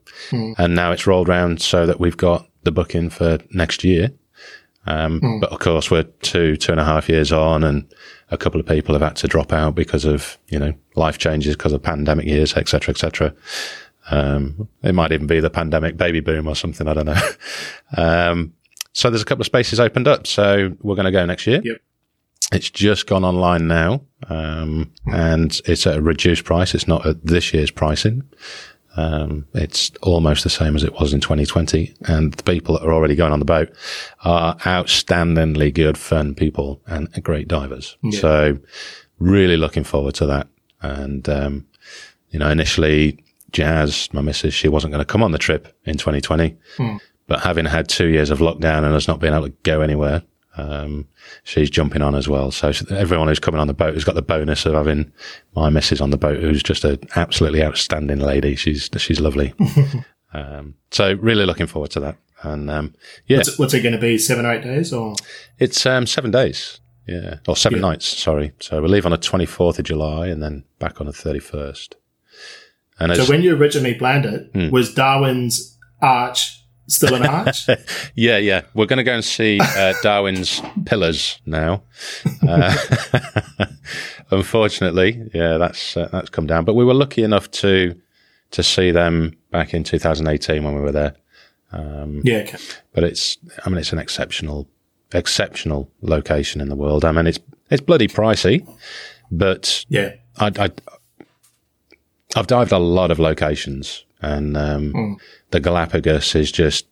and now it's rolled round so that we've got the booking for next year. Um, but of course we're two, two and a half years on and a couple of people have had to drop out because of, you know, life changes because of pandemic years, et cetera, et cetera. Um, it might even be the pandemic baby boom or something. I don't know. um, so there's a couple of spaces opened up. So we're going to go next year. Yep. It's just gone online now. Um, and it's at a reduced price. It's not at this year's pricing. Um, it's almost the same as it was in 2020. And the people that are already going on the boat are outstandingly good, fun people and great divers. So really looking forward to that. And, um, you know, initially Jazz, my missus, she wasn't going to come on the trip in 2020, but having had two years of lockdown and us not being able to go anywhere, um, she's jumping on as well. So everyone who's coming on the boat has got the bonus of having my missus on the boat, who's just an absolutely outstanding lady. She's she's lovely. um, so really looking forward to that. And um, yeah, What's, what's it going to be? Seven or eight days? Or it's um, seven days. Yeah, or seven Yeah. nights. Sorry. So we leave on the twenty fourth of July and then back on the thirty first. And so when you originally planned it, Hmm. was Darwin's Arch still in Arch? yeah, yeah. We're going to go and see uh, Darwin's pillars now. Uh, unfortunately, yeah, that's uh, that's come down. But we were lucky enough to to see them back in 2018 when we were there. Um, yeah, okay. but it's I mean it's an exceptional exceptional location in the world. I mean it's it's bloody pricey, but yeah, I, I I've dived a lot of locations, and um, Mm. the Galapagos is just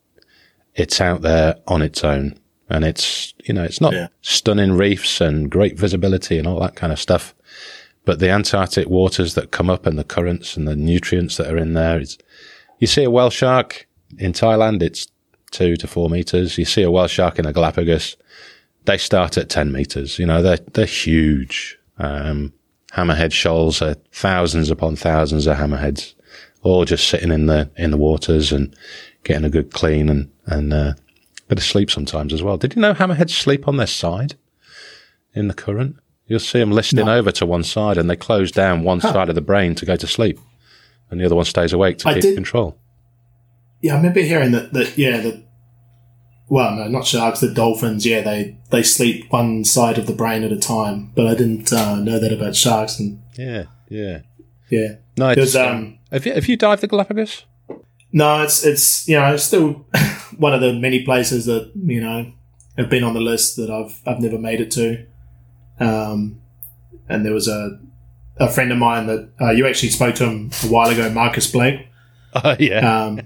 it's out there on its own, and it's you know it's not Yeah. stunning reefs and great visibility and all that kind of stuff, but the Antarctic waters that come up and the currents and the nutrients that are in there. It's you see a whale shark in Thailand, it's two to four meters. You see a whale shark in the Galapagos, they start at ten meters. You know they're they're huge. Um, hammerhead shoals are thousands upon thousands of hammerheads, all just sitting in the in the waters and getting a good clean and and uh, bit of sleep sometimes as well. Did you know hammerheads sleep on their side in the current? You'll see them listing over to one side, and they close down one side of the brain to go to sleep, and the other one stays awake to I keep did- control. Yeah, I remember hearing that. That yeah, that. Well, no, not sharks. The dolphins. Yeah, they they sleep one side of the brain at a time. But I didn't uh, know that about sharks. And Yeah, yeah. yeah, No, it's, um, have you have you dived the Galapagos? no, it's it's you know it's still one of the many places that you know have been on the list that I've I've never made it to. Um, and there was a a friend of mine that uh, you actually spoke to him a while ago, Marcus Blake. Oh yeah, Um,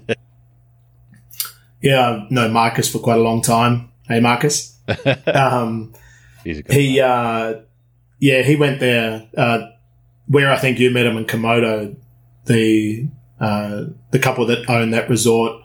yeah, I've known Marcus for quite a long time. Hey, Marcus. um, he's a good. he, uh, yeah, he went there, uh, where I think you met him in Komodo, the, uh, the couple that own that resort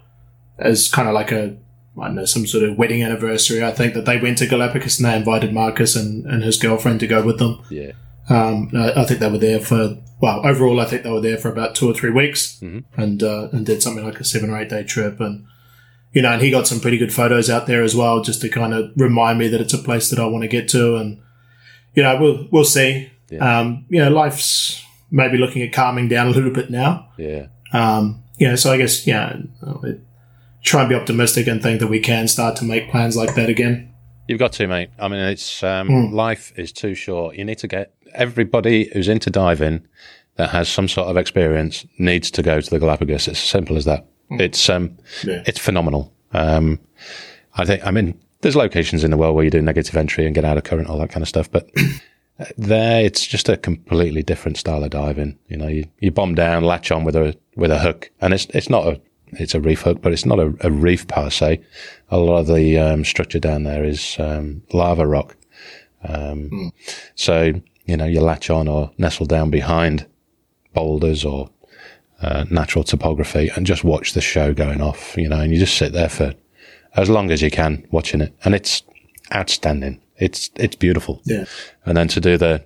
as kind of like a, I don't know, some sort of wedding anniversary. I think that they went to Galapagos and they invited Marcus and, and his girlfriend to go with them. yeah, Um, I, I think they were there for well, overall, I think they were there for about two or three weeks, Mhm. and uh, and did something like a seven or eight day trip, and you know, and he got some pretty good photos out there as well, just to kind of remind me that it's a place that I want to get to, and you know, we'll we'll see. Yeah. Um, you know, life's maybe looking at calming down a little bit now. yeah. Um, you know, so I guess yeah, try and be optimistic and think that we can start to make plans like that again. You've got to, mate. I mean, it's um, Hmm. life is too short. You need to get everybody who's into diving that has some sort of experience needs to go to the Galapagos. It's as simple as that. It's um. Yeah. it's phenomenal. Um, I think. I mean, there's locations in the world where you do negative entry and get out of current, all that kind of stuff, but. There, it's just a completely different style of diving. You know, you, you bomb down, latch on with a with a hook, and it's it's not a it's a reef hook, but it's not a, a reef per se. A lot of the um, structure down there is um, lava rock. Um, So you know, you latch on or nestle down behind boulders or uh, natural topography and just watch the show going off. You know, and you just sit there for as long as you can watching it, and it's outstanding. It's it's beautiful Yeah. and then to do the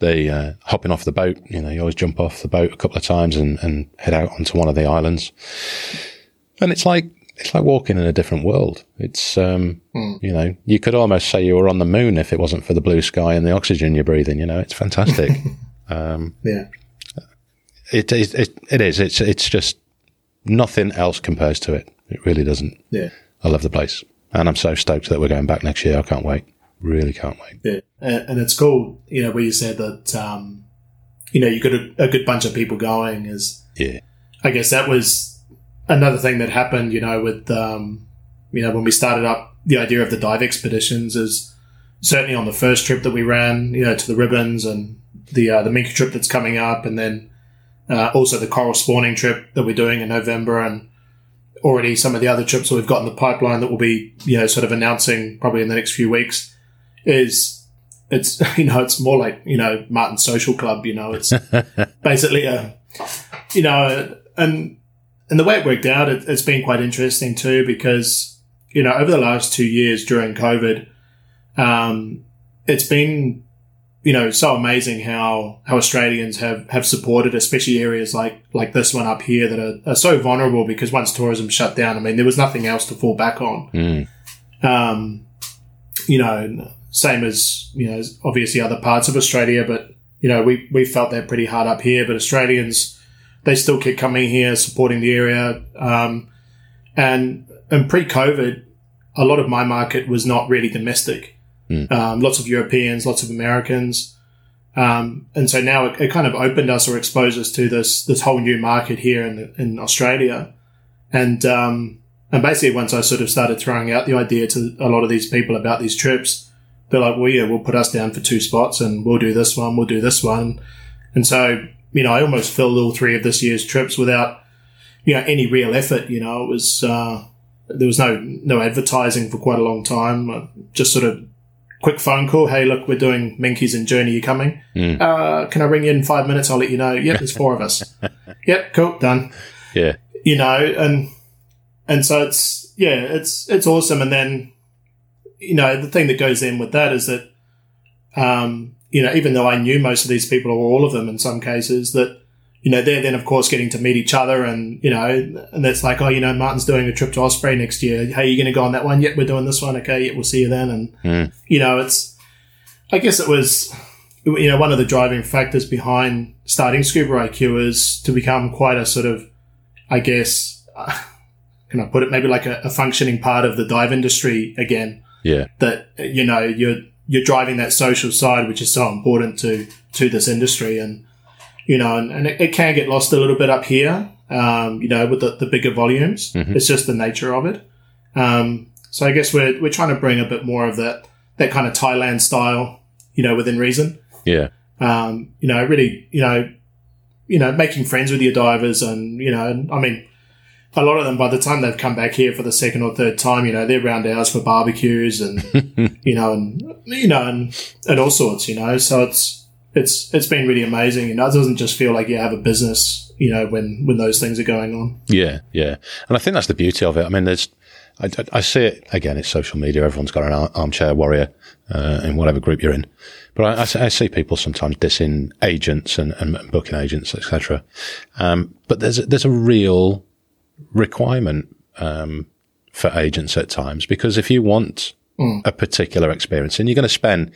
the uh, hopping off the boat. You know, you always jump off the boat a couple of times and, and head out onto one of the islands, and it's like it's like walking in a different world. It's um, you know, you could almost say you were on the moon if it wasn't for the blue sky and the oxygen you're breathing. You know, it's fantastic. Yeah. it, it it it is. It's it's just nothing else compares to it. It really doesn't. Yeah. I love the place, and I'm so stoked that we're going back next year. I can't wait. Really can't wait. Yeah, and, it's cool, you know, where you said that, um, you know, you got a, a good bunch of people going. Is Yeah. I guess that was another thing that happened, you know, with, um, you know, when we started up the idea of the dive expeditions is certainly on the first trip that we ran, you know, to the ribbons and the, uh, the minkie trip that's coming up. And then, uh, also the coral spawning trip that we're doing in November and already some of the other trips that we've got in the pipeline that we'll be, you know, sort of announcing probably in the next few weeks is it's, you know, it's more like, you know, Martin's social club, you know, it's basically a, you know, and, and the way it worked out, it, it's been quite interesting too, because, you know, over the last two years during COVID, um, it's been, you know, so amazing how, how Australians have, have supported, especially areas like, like this one up here that are, are so vulnerable because once tourism shut down, I mean, there was nothing else to fall back on. Mm. Um, you know, same as, you know, obviously other parts of Australia, but, you know, we, we felt that pretty hard up here, but Australians, they still keep coming here, supporting the area. Um, And, and pre-COVID, a lot of my market was not really domestic. Um, lots of Europeans, lots of Americans. Um, and so now it, it, kind of opened us or exposed us to this, this whole new market here in, in Australia. And, um, and basically once I sort of started throwing out the idea to a lot of these people about these trips, they're like, well, yeah, we'll put us down for two spots and we'll do this one, we'll do this one. And so, you know, I almost filled all three of this year's trips without, you know, any real effort. You know, it was, uh, there was no, no advertising for quite a long time. I just sort of quick phone call. Hey, look, we're doing Minkies and Journey. You coming? Mm. Uh, can I ring you in five minutes? I'll let you know. Yep, there's four of us. yep, cool, done. Yeah. You know, and, and so it's, yeah, it's, it's awesome. And then, you know, the thing that goes in with that is that, um, you know, even though I knew most of these people or all of them in some cases, that, you know, they're then of course getting to meet each other and, you know, and that's like, oh, you know, Martin's doing a trip to Osprey next year. Hey, you going to go on that one? Yep, we're doing this one. Okay, yep, we'll see you then. And, mm. you know, it's, I guess it was, you know, one of the driving factors behind starting Scuba IQ is to become quite a sort of, I guess, uh, can I put it, maybe like a, a functioning part of the dive industry again. Yeah. That, you know, you're, you're driving that social side, which is so important to, to this industry. And, you know, and, and it, it, can get lost a little bit up here, um, you know, with the, the bigger volumes. Mm-hmm. It's just the nature of it. Um, so I guess we're, we're trying to bring a bit more of that, that kind of Thailand style, you know, within reason. Yeah. Um, you know, really, you know, you know, making friends with your divers and, you know, I mean, a lot of them by the time they've come back here for the second or third time, you know, they're round ours for barbecues and, you know, and, you know, and, and all sorts, you know, so it's, it's, it's been really amazing. You know, it doesn't just feel like you have a business, you know, when, when those things are going on. Yeah. Yeah. And I think that's the beauty of it. I mean, there's, I, I see it again, it's social media. Everyone's got an armchair warrior, uh, in whatever group you're in. But I, I, see people sometimes dissing agents and, and booking agents, etc. Um, but there's a, there's a real requirement um, for agents at times because if you want mm. a particular experience and you're going to spend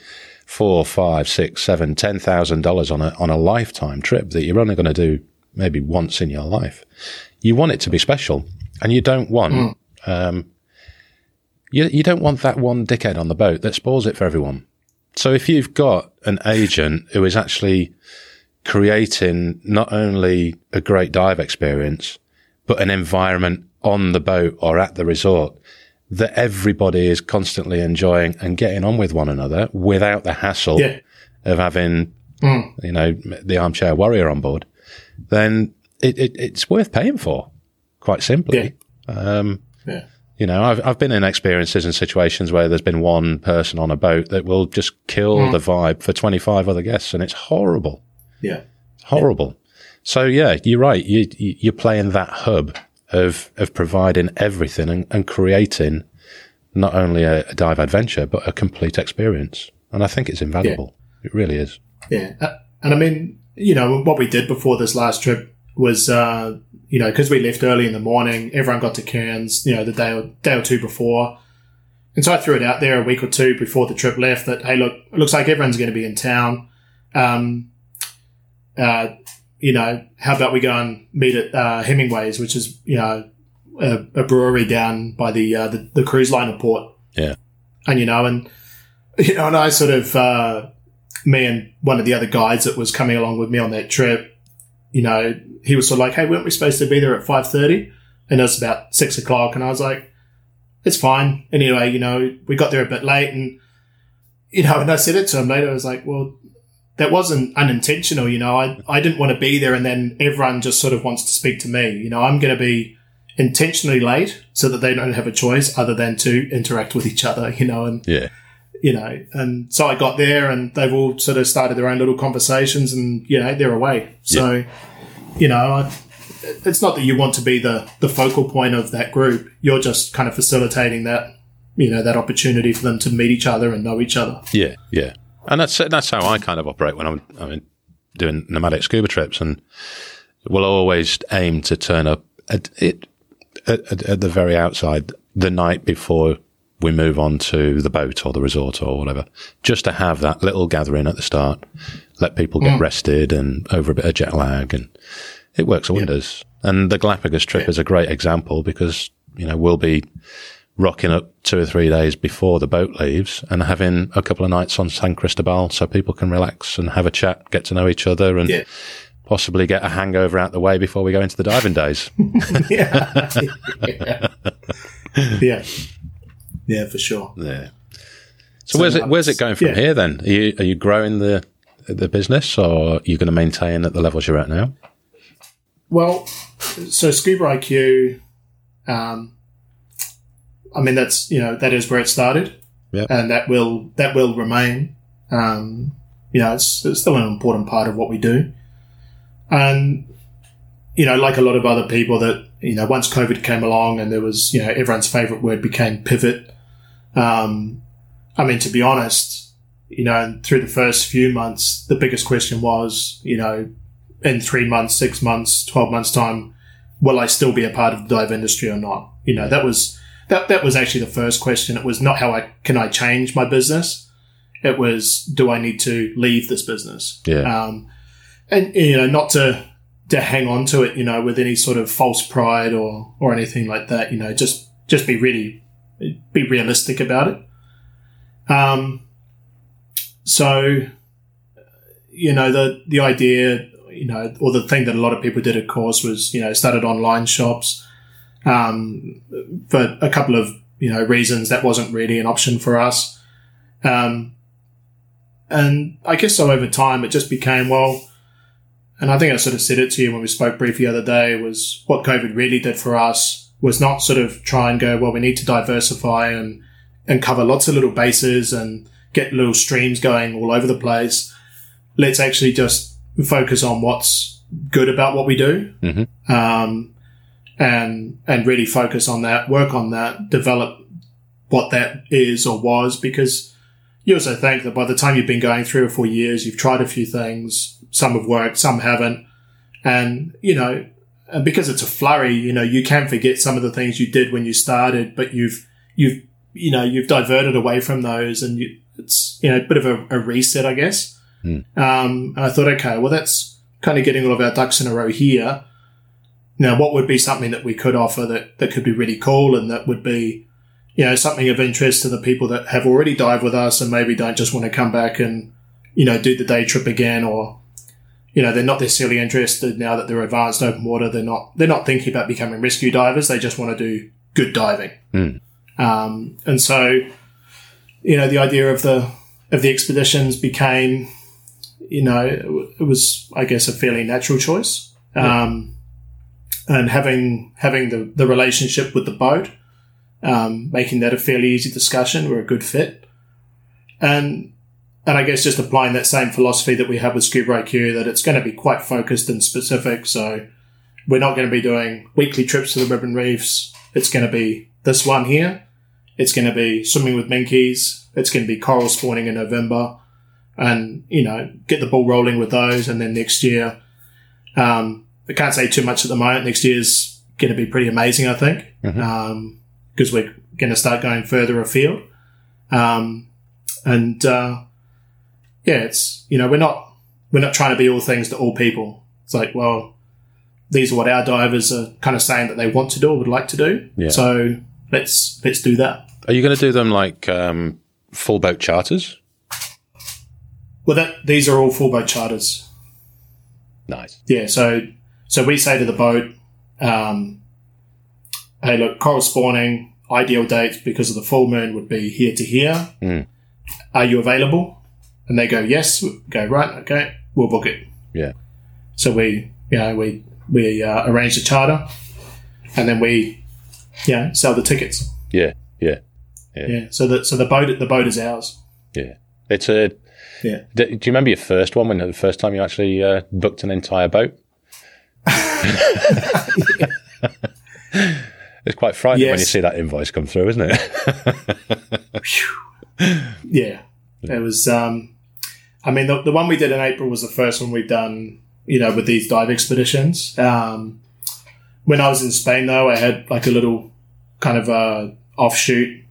four, five, six, seven, ten thousand dollars on a on a lifetime trip that you're only going to do maybe once in your life, you want it to be special, and you don't want mm. um, you you don't want that one dickhead on the boat that spoils it for everyone. So if you've got an agent who is actually creating not only a great dive experience, but an environment on the boat or at the resort that everybody is constantly enjoying and getting on with one another without the hassle yeah. of having, mm. you know, the armchair warrior on board, then it, it, it's worth paying for, quite simply. Yeah. Um, yeah. You know, I've, I've been in experiences and situations where there's been one person on a boat that will just kill mm. the vibe for 25 other guests and it's horrible. Yeah. Horrible. So yeah, you're right. You, you're playing that hub of, of providing everything and, and creating not only a, a, dive adventure, but a complete experience. And I think it's invaluable. Yeah. It really is. Yeah. Uh, and I mean, you know, what we did before this last trip was, uh, you know, because we left early in the morning, everyone got to Cairns, you know, the day or, day or two before. And so I threw it out there a week or two before the trip left that, hey, look, it looks like everyone's going to be in town. Um, uh, you know, how about we go and meet at uh, Hemingway's, which is you know a, a brewery down by the, uh, the, the cruise liner port. Yeah, and you know, and you know, and I sort of uh, me and one of the other guides that was coming along with me on that trip, you know, he was sort of like, "Hey, weren't we supposed to be there at five 30? And it was about six o'clock, and I was like, "It's fine." Anyway, you know, we got there a bit late, and you know, and I said it to him later. I was like, "Well, that wasn't unintentional. You know, I, I didn't want to be there and then everyone just sort of wants to speak to me. You know, I'm going to be intentionally late so that they don't have a choice other than to interact with each other, you know, and, yeah, you know, and so I got there and they've all sort of started their own little conversations and, you know, they're away. So, yeah. you know, I, it's not that you want to be the, the focal point of that group. You're just kind of facilitating that, you know, that opportunity for them to meet each other and know each other. Yeah. Yeah. And that's that's how I kind of operate when I'm I mean, doing nomadic scuba trips, and we'll always aim to turn up at it at, at, the very outside the night before we move on to the boat or the resort or whatever, just to have that little gathering at the start, let people get mm. rested and over a bit of jet lag, and it works wonders. Yeah. And the Galapagos trip yeah. is a great example because you know, we'll be rocking up two or three days before the boat leaves and having a couple of nights on San Cristobal so people can relax and have a chat, get to know each other and Yeah. possibly get a hangover out the way before we go into the diving days. yeah. yeah. yeah. Yeah, for sure. yeah. So, where's it, where's it going from Yeah. here then? Are you, are you growing the, the business or are you going to maintain at the levels you're at now? Well, so Scuba IQ, um, I mean that's you know that is where it started, Yep. and that will that will remain. Um, you know, it's, it's still an important part of what we do, and you know, like a lot of other people that you know, once COVID came along and there was you know everyone's favorite word became pivot. Um, I mean, to be honest, you know, through the first few months, the biggest question was, you know, in three months, six months, twelve months time, will I still be a part of the dive industry or not? You know, that was that that was actually the first question. It was not how I can I change my business. It was do I need to leave this business? Yeah. Um, and you know, not to to hang on to it, you know, with any sort of false pride or or anything like that. You know, just just be really be realistic about it. Um. So, you know, the the idea, you know, or the thing that a lot of people did, of course, was you know started online shops. Um, for a couple of you know reasons, that wasn't really an option for us. Um, and I guess so over time, it just became well. And I think I sort of said it to you when we spoke briefly the other day. Was what COVID really did for us was not sort of try and go well. We need to diversify and and cover lots of little bases and get little streams going all over the place. Let's actually just focus on what's good about what we do, Mhm. um, and and really focus on that, work on that, develop what that is or was, because you also think that by the time you've been going three or four years, you've tried a few things. Some have worked, some haven't, and you know, and because it's a flurry, you know, you can forget some of the things you did when you started, but you've you've you know you've diverted away from those, and you, it's you know a bit of a, a reset, I guess. Um, and I thought, okay, well, that's kind of getting all of our ducks in a row here. Now, what would be something that we could offer that, that could be really cool and that would be, you know, something of interest to the people that have already dived with us and maybe don't just want to come back and, you know, do the day trip again or, you know, they're not necessarily interested now that they're advanced open water. They're not, they're not thinking about becoming rescue divers. They just want to do good diving. Um, and so, you know, the idea of the, of the expeditions became, you know, it was, I guess, a fairly natural choice. Um, and having having the, the relationship with the boat, um, making that a fairly easy discussion, we're a good fit. And and I guess just applying that same philosophy that we have with Scuba IQ, that it's going to be quite focused and specific. So we're not going to be doing weekly trips to the ribbon reefs. It's going to be this one here. It's going to be swimming with minkies. It's going to be coral spawning in November and you know get the ball rolling with those. And then next year, um, I can't say too much at the moment. Next year's going to be pretty amazing, I think, because we're going to start going further afield. Um, and uh, yeah, it's you know we're not we're not trying to be all things to all people. It's like well, these are what our divers are kind of saying that they want to do or would like to do. Yeah. So let's let's do that. Are you going to do them like um, full boat charters? Well, that these are all full boat charters. Nice. Yeah, so so we say to the boat, um, "Hey, look, coral spawning ideal date because of the full moon would be here to here. Mm. Are you available?" And they go, "Yes." We go right, okay, we'll book it. Yeah. So we, you know, we we uh, arrange the charter, and then we, you know, sell the tickets. Yeah. Yeah. Yeah. So the so the boat the boat is ours. Yeah. It's a. Yeah. Do you remember your first one when the first time you actually uh, booked an entire boat? it's quite frightening when you see that invoice come through, isn't it? Yeah, it was. Um, I mean, the, the one we did in April was the first one we've done. You know, with these dive expeditions. Um, when I was in Spain, though, I had like a little kind of a offshoot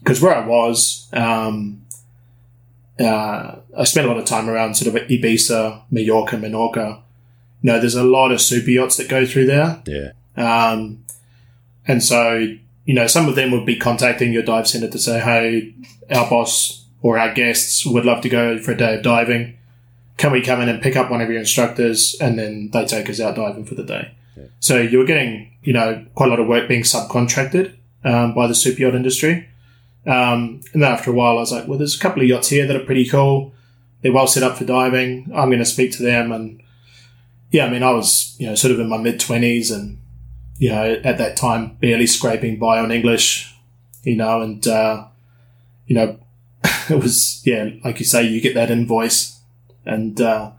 because where I was, um, uh, I spent a lot of time around sort of Ibiza, Mallorca, Menorca. You know, there's a lot of super yachts that go through there. yeah. Um, and so you know some of them would be contacting your dive center to say, "Hey, our boss or our guests would love to go for a day of diving. Can we come in and pick up one of your instructors?" And then they take us out diving for the day. So you were getting you know quite a lot of work being subcontracted um, by the super yacht industry. Um, and then after a while, I was like, well, there's a couple of yachts here that are pretty cool. They're well set up for diving. I'm going to speak to them. And yeah, I mean, I was, you know, sort of in my mid twenties and, you know, at that time, barely scraping by on English, you know, and, uh, you know, it was, yeah, like you say, you get that invoice and, uh,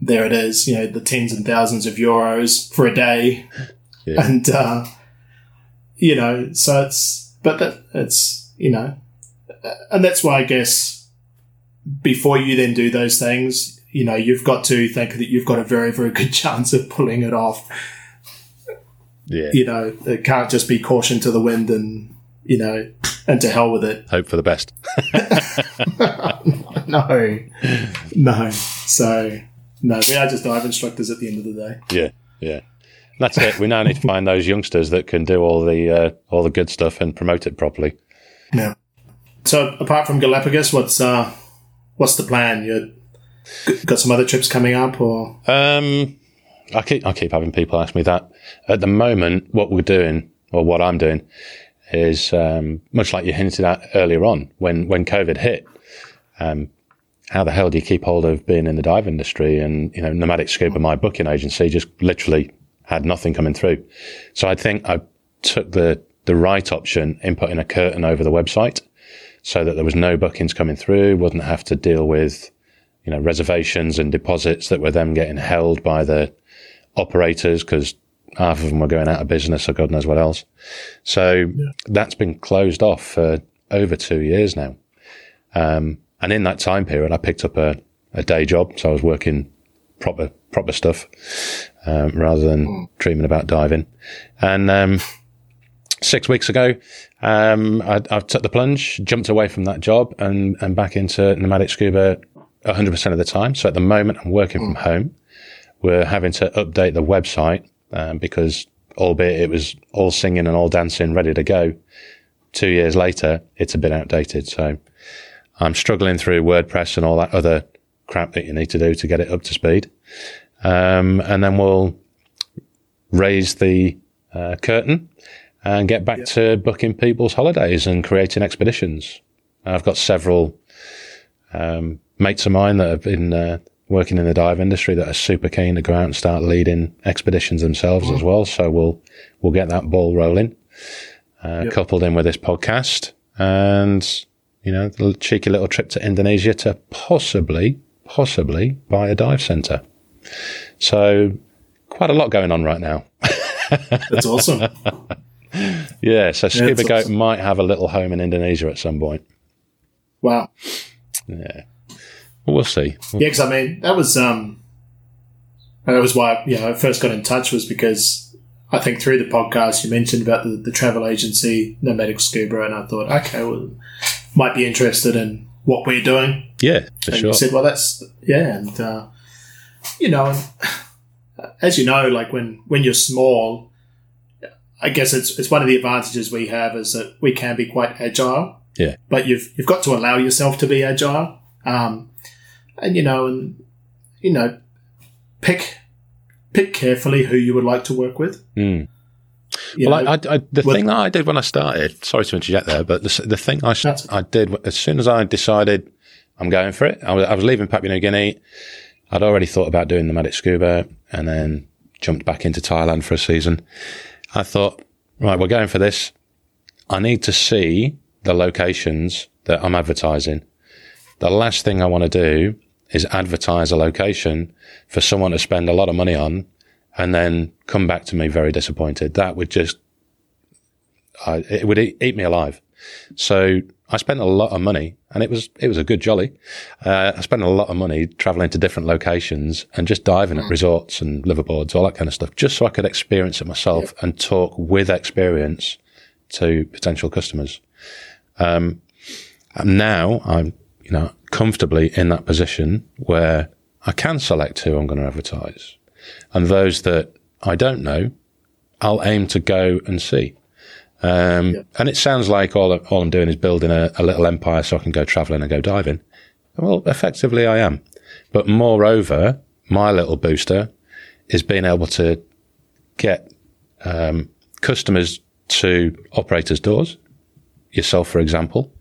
there it is, you know, the tens and thousands of euros for a day. Yeah. And, uh, you know, so it's, but that, it's, you know, and that's why I guess before you then do those things, you know, you've got to think that you've got a very, very good chance of pulling it off. Yeah. You know, it can't just be caution to the wind and, you know, and to hell with it. Hope for the best. No, no. So, no, we are just dive instructors at the end of the day. Yeah. Yeah. That's it. We now need to find those youngsters that can do all the uh, all the good stuff and promote it properly. Yeah. So, apart from Galapagos, what's uh, what's the plan? You got some other trips coming up, or Um, I keep I keep having people ask me that. At the moment, what we're doing, or what I'm doing, is um, much like you hinted at earlier on when when COVID hit. Um, how the hell do you keep hold of being in the dive industry? And you know, Nomadic Scuba, my booking agency, just literally had nothing coming through. So I think I took the the right option in putting a curtain over the website, so that there was no bookings coming through. Wouldn't have to deal with you know, reservations and deposits that were then getting held by the operators because half of them were going out of business or God knows what else. So that's been closed off for over two years now. Um, and in that time period, I picked up a, a day job. So I was working proper, proper stuff, um, rather than dreaming about diving. And, um, six weeks ago, um, I, I took the plunge, jumped away from that job and, and back into nomadic scuba 100% of the time. So at the moment, I'm working from home. We're having to update the website um, because, albeit it was all singing and all dancing, ready to go, two years later, it's a bit outdated. So I'm struggling through WordPress and all that other crap that you need to do to get it up to speed. Um, and then we'll raise the uh, curtain and get back to booking people's holidays and creating expeditions. I've got several um, mates of mine that have been uh, working in the dive industry that are super keen to go out and start leading expeditions themselves as well. So we'll we'll get that ball rolling, uh, coupled in with this podcast, and you know, the cheeky little trip to Indonesia to possibly possibly buy a dive center. So quite a lot going on right now. that's awesome. Yeah, so Scuba that's Goat awesome. might have a little home in Indonesia at some point. wow. Yeah, Well, we'll see. Yeah, because I mean that was um, that was why you know I first got in touch was because I think through the podcast you mentioned about the, the travel agency Nomadic Scuba, and I thought okay, well, might be interested in what we're doing. Yeah, for And sure. you said, well, that's yeah, and uh, you know, and as you know, like when when you're small, I guess it's it's one of the advantages we have is that we can be quite agile. Yeah. But you've you've got to allow yourself to be agile, um, and you know, and you know, pick pick carefully who you would like to work with. Mm. Well, know, I, I, the thing that I did when I started, sorry to interject there, but the, the thing I, I did as soon as I decided I'm going for it, I was, I was leaving Papua New Guinea. I'd already thought about doing Nomadic Scuba and then jumped back into Thailand for a season. I thought, right, we're going for this. I need to see the locations that I'm advertising. The last thing I want to do is advertise a location for someone to spend a lot of money on and then come back to me very disappointed. That would just, I, it would eat, eat me alive. So I spent a lot of money and it was, it was a good jolly. Uh, I spent a lot of money traveling to different locations and just diving at resorts and liveaboards, all that kind of stuff, just so I could experience it myself and talk with experience to potential customers. Um, and now I'm, you know, comfortably in that position where I can select who I'm going to advertise. And those that I don't know, I'll aim to go and see. Um, And it sounds like all, all I'm doing is building a, a little empire so I can go traveling and go diving. Well, effectively I am. But moreover, my little booster is being able to get um, customers to operators' doors. Yourself, for example.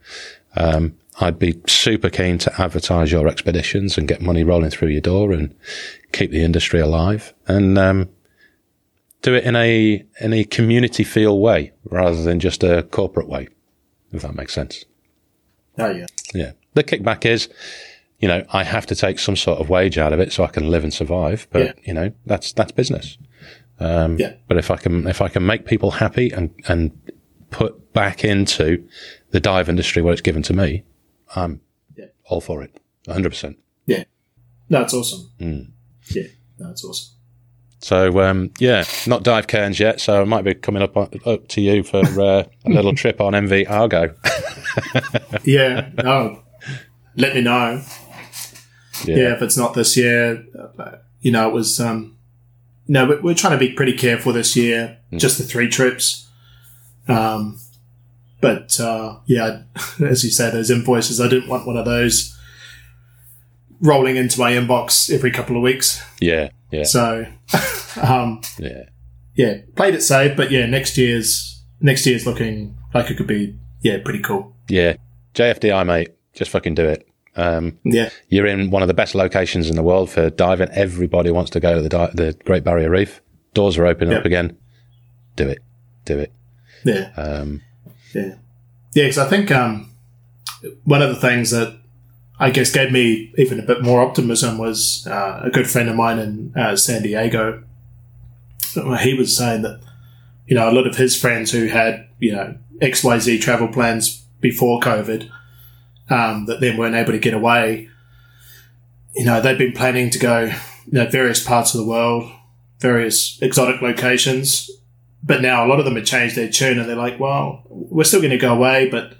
Um, I'd be super keen to advertise your expeditions and get money rolling through your door and keep the industry alive and um, do it in a in a community feel way rather than just a corporate way, if that makes sense. Oh yeah. Yeah. The kickback is, you know, I have to take some sort of wage out of it so I can live and survive. But Yeah. you know, that's that's business. Um, Yeah. But if I can if I can make people happy and and put back into the dive industry what it's given to me, I'm Yeah. all for it. 100. percent Yeah. That's awesome. Hmm. Yeah. that's awesome. So um, yeah, not dive cairns yet. So I might be coming up on, up to you for uh, a little trip on MV Argo. Yeah. No. Let me know. Yeah. If it's not this year, uh, you know, it was. Um, you know, we're, we're trying to be pretty careful this year. Just the three trips. Um, but uh, yeah, as you say, those invoices, I didn't want one of those rolling into my inbox every couple of weeks. Yeah, yeah, So, um, yeah. yeah, played it safe, but yeah, next year's next year's looking like it could be yeah pretty cool. Yeah, JFDI, mate, just fucking do it. Um, Yeah, you're in one of the best locations in the world for diving. Everybody wants to go to the di- the Great Barrier Reef. Doors are opening up again. Do it, do it. Yeah, Um, yeah, yeah. Because I think um, one of the things that I guess gave me even a bit more optimism was uh, a good friend of mine in uh, San Diego. He was saying that you know a lot of his friends who had you know X Y Z travel plans before COVID um, that then weren't able to get away. You know they'd been planning to go you know various parts of the world, various exotic locations, but now a lot of them have changed their tune and they're like, well, we're still going to go away, but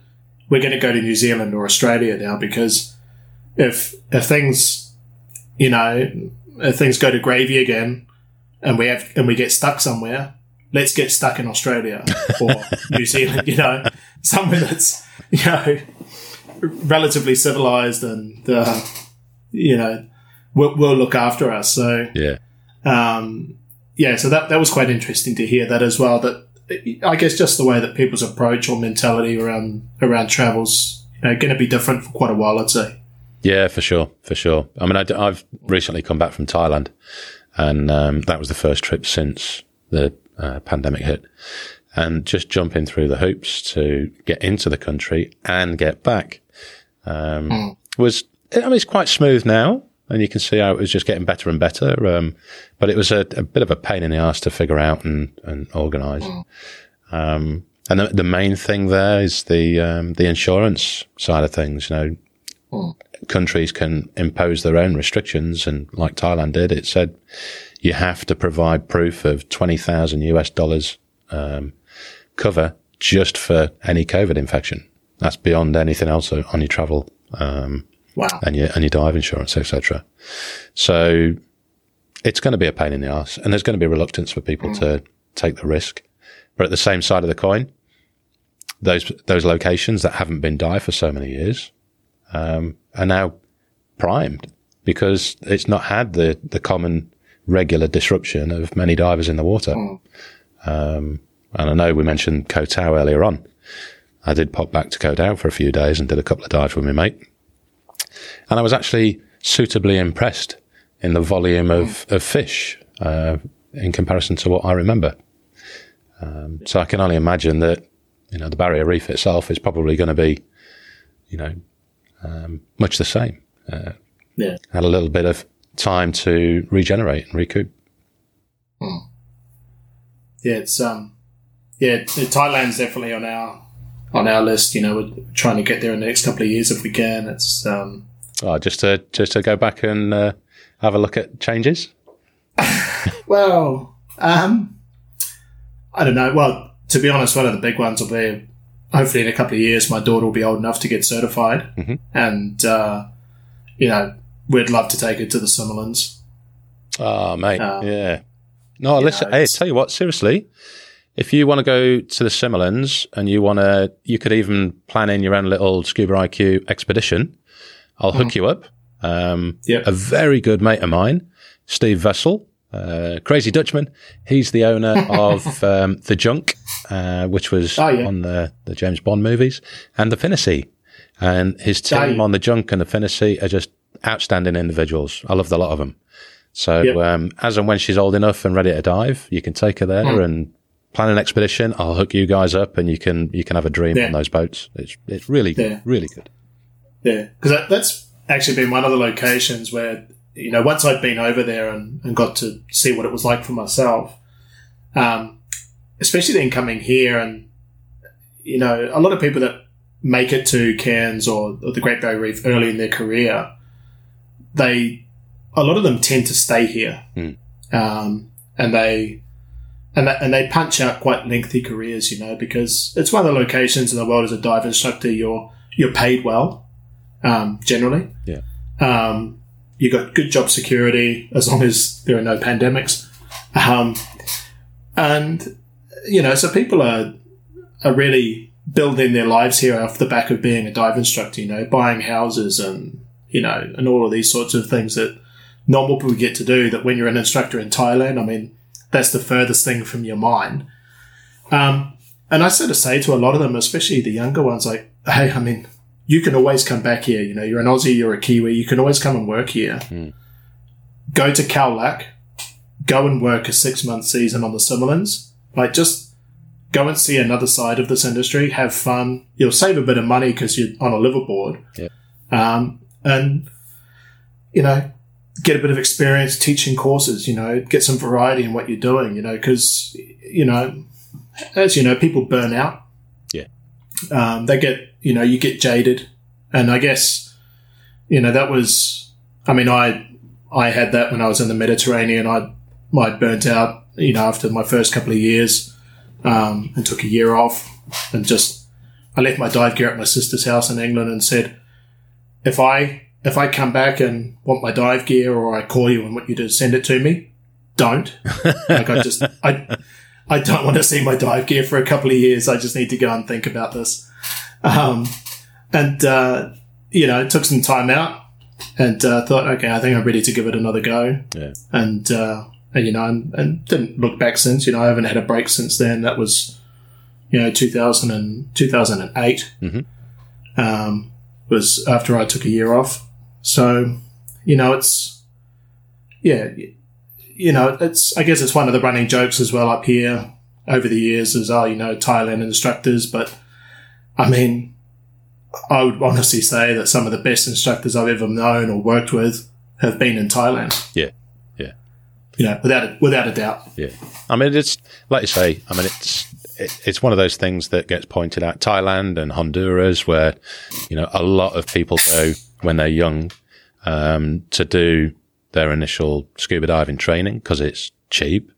we're going to go to New Zealand or Australia now because if if things, you know, if things go to gravy again, and we have and we get stuck somewhere, let's get stuck in Australia or New Zealand, you know, somewhere that's you know relatively civilized and uh, you know will, will look after us. So yeah, um, yeah, so that that was quite interesting to hear that as well. That I guess just the way that people's approach or mentality around around travels, you know, going to be different for quite a while. I'd say. yeah, for sure, for sure. I mean, I, have recently come back from Thailand, and um, that was the first trip since the uh, pandemic hit. And just jumping through the hoops to get into the country and get back um, was, I mean, it's quite smooth now. And you can see how it was just getting better and better. Um, but it was a, a, bit of a pain in the ass to figure out and, and organize. Um, and the, the, main thing there is the, um, the insurance side of things. You know, countries can impose their own restrictions. And like Thailand did, it said you have to provide proof of 20,000 US dollars, um, cover just for any COVID infection. That's beyond anything else on your travel. Um, Wow. and your and your dive insurance, etc. So it's going to be a pain in the ass, and there's going to be reluctance for people to take the risk. But at the same side of the coin, those those locations that haven't been dive for so many years um, are now primed because it's not had the the common regular disruption of many divers in the water. Um, and I know we mentioned Koh Tao earlier on. I did pop back to Koh Tao for a few days and did a couple of dives with my mate. And I was actually suitably impressed in the volume of, of fish uh, in comparison to what I remember. Um, so I can only imagine that, you know, the barrier reef itself is probably going to be, you know, um, much the same. Uh, Yeah. had a little bit of time to regenerate and recoup. Yeah. It's um. Yeah, Thailand's definitely on our on our list. You know, we're trying to get there in the next couple of years if we can. It's um. Oh, just to just to go back and uh, have a look at changes. Well, um, I don't know. Well, to be honest, one of the big ones will be hopefully in a couple of years, my daughter will be old enough to get certified, Mhm. and uh, you know, we'd love to take her to the Similans. Oh, mate, Uh, yeah, No, listen. know, hey, tell you what. Seriously, if you want to go to the Similans and you want to, you could even plan in your own little scuba IQ expedition. I'll hook you up. Um, Yeah. a very good mate of mine, Steve Vessel, uh, crazy Dutchman. He's the owner of um, the Junk, uh, which was Oh, yeah. on the, the James Bond movies, and the Finnissy. And his Oh, team yeah. on the Junk and the Finnissy are just outstanding individuals. I love the lot of them. So Yep. um, as and when she's old enough and ready to dive, you can take her there Hmm. and plan an expedition. I'll hook you guys up, and you can you can have a dream Yeah. on those boats. It's it's really Yeah. really good. Yeah, because that, that's actually been one of the locations where you know once I'd been over there and, and got to see what it was like for myself, um, especially then coming here and you know a lot of people that make it to Cairns or, or the Great Barrier Reef early in their career, they a lot of them tend to stay here, Mm. um, and they. And, that, and they punch out quite lengthy careers, you know, because it's one of the locations in the world as a dive instructor. You're you're paid well, um, generally. Yeah. Um, you got good job security as long as there are no pandemics. Um, and, you know, so people are, are really building their lives here off the back of being a dive instructor, you know, buying houses and, you know, and all of these sorts of things that normal people get to do that when you're an instructor in Thailand, I mean, that's the furthest thing from your mind. Um, and I sort of say to a lot of them, especially the younger ones, like, hey, I mean, you can always come back here. You know, you're an Aussie, you're a Kiwi, you can always come and work here. Go to Khao Lak, go and work a six month season on the Similans. Like, just go and see another side of this industry, have fun. You'll save a bit of money because you're on a liveaboard. Yeah. Um, and, you know, get a bit of experience teaching courses, you know, get some variety in what you're doing, you know, because, you know, as you know, people burn out. Yeah. Um, they get, you know, you get jaded. And I guess, you know, that was, I mean, I, I had that when I was in the Mediterranean. I, I burnt out, you know, after my first couple of years, um, and took a year off and just, I left my dive gear at my sister's house in England and said, if I, if I come back and want my dive gear or I call you and want you to send it to me, don't. like I just, I, I don't want to see my dive gear for a couple of years. I just need to go and think about this. Um, and, uh, you know, it took some time out and, uh, thought, okay, I think I'm ready to give it another go. Yeah. And, uh, and, you know, and, and didn't look back since, you know, I haven't had a break since then. That was, you know, 2000 and, 2008. Mhm. Um, was after I took a year off. So, you know, it's, yeah, you know, it's, I guess it's one of the running jokes as well up here over the years is, oh, you know, Thailand instructors. But I mean, I would honestly say that some of the best instructors I've ever known or worked with have been in Thailand. Yeah, yeah. You know, without a, without a doubt. Yeah, I mean it's like you say. I mean it's it, it's one of those things that gets pointed out. Thailand and Honduras, where you know a lot of people go when they're young um, to do their initial scuba diving training because it's cheap.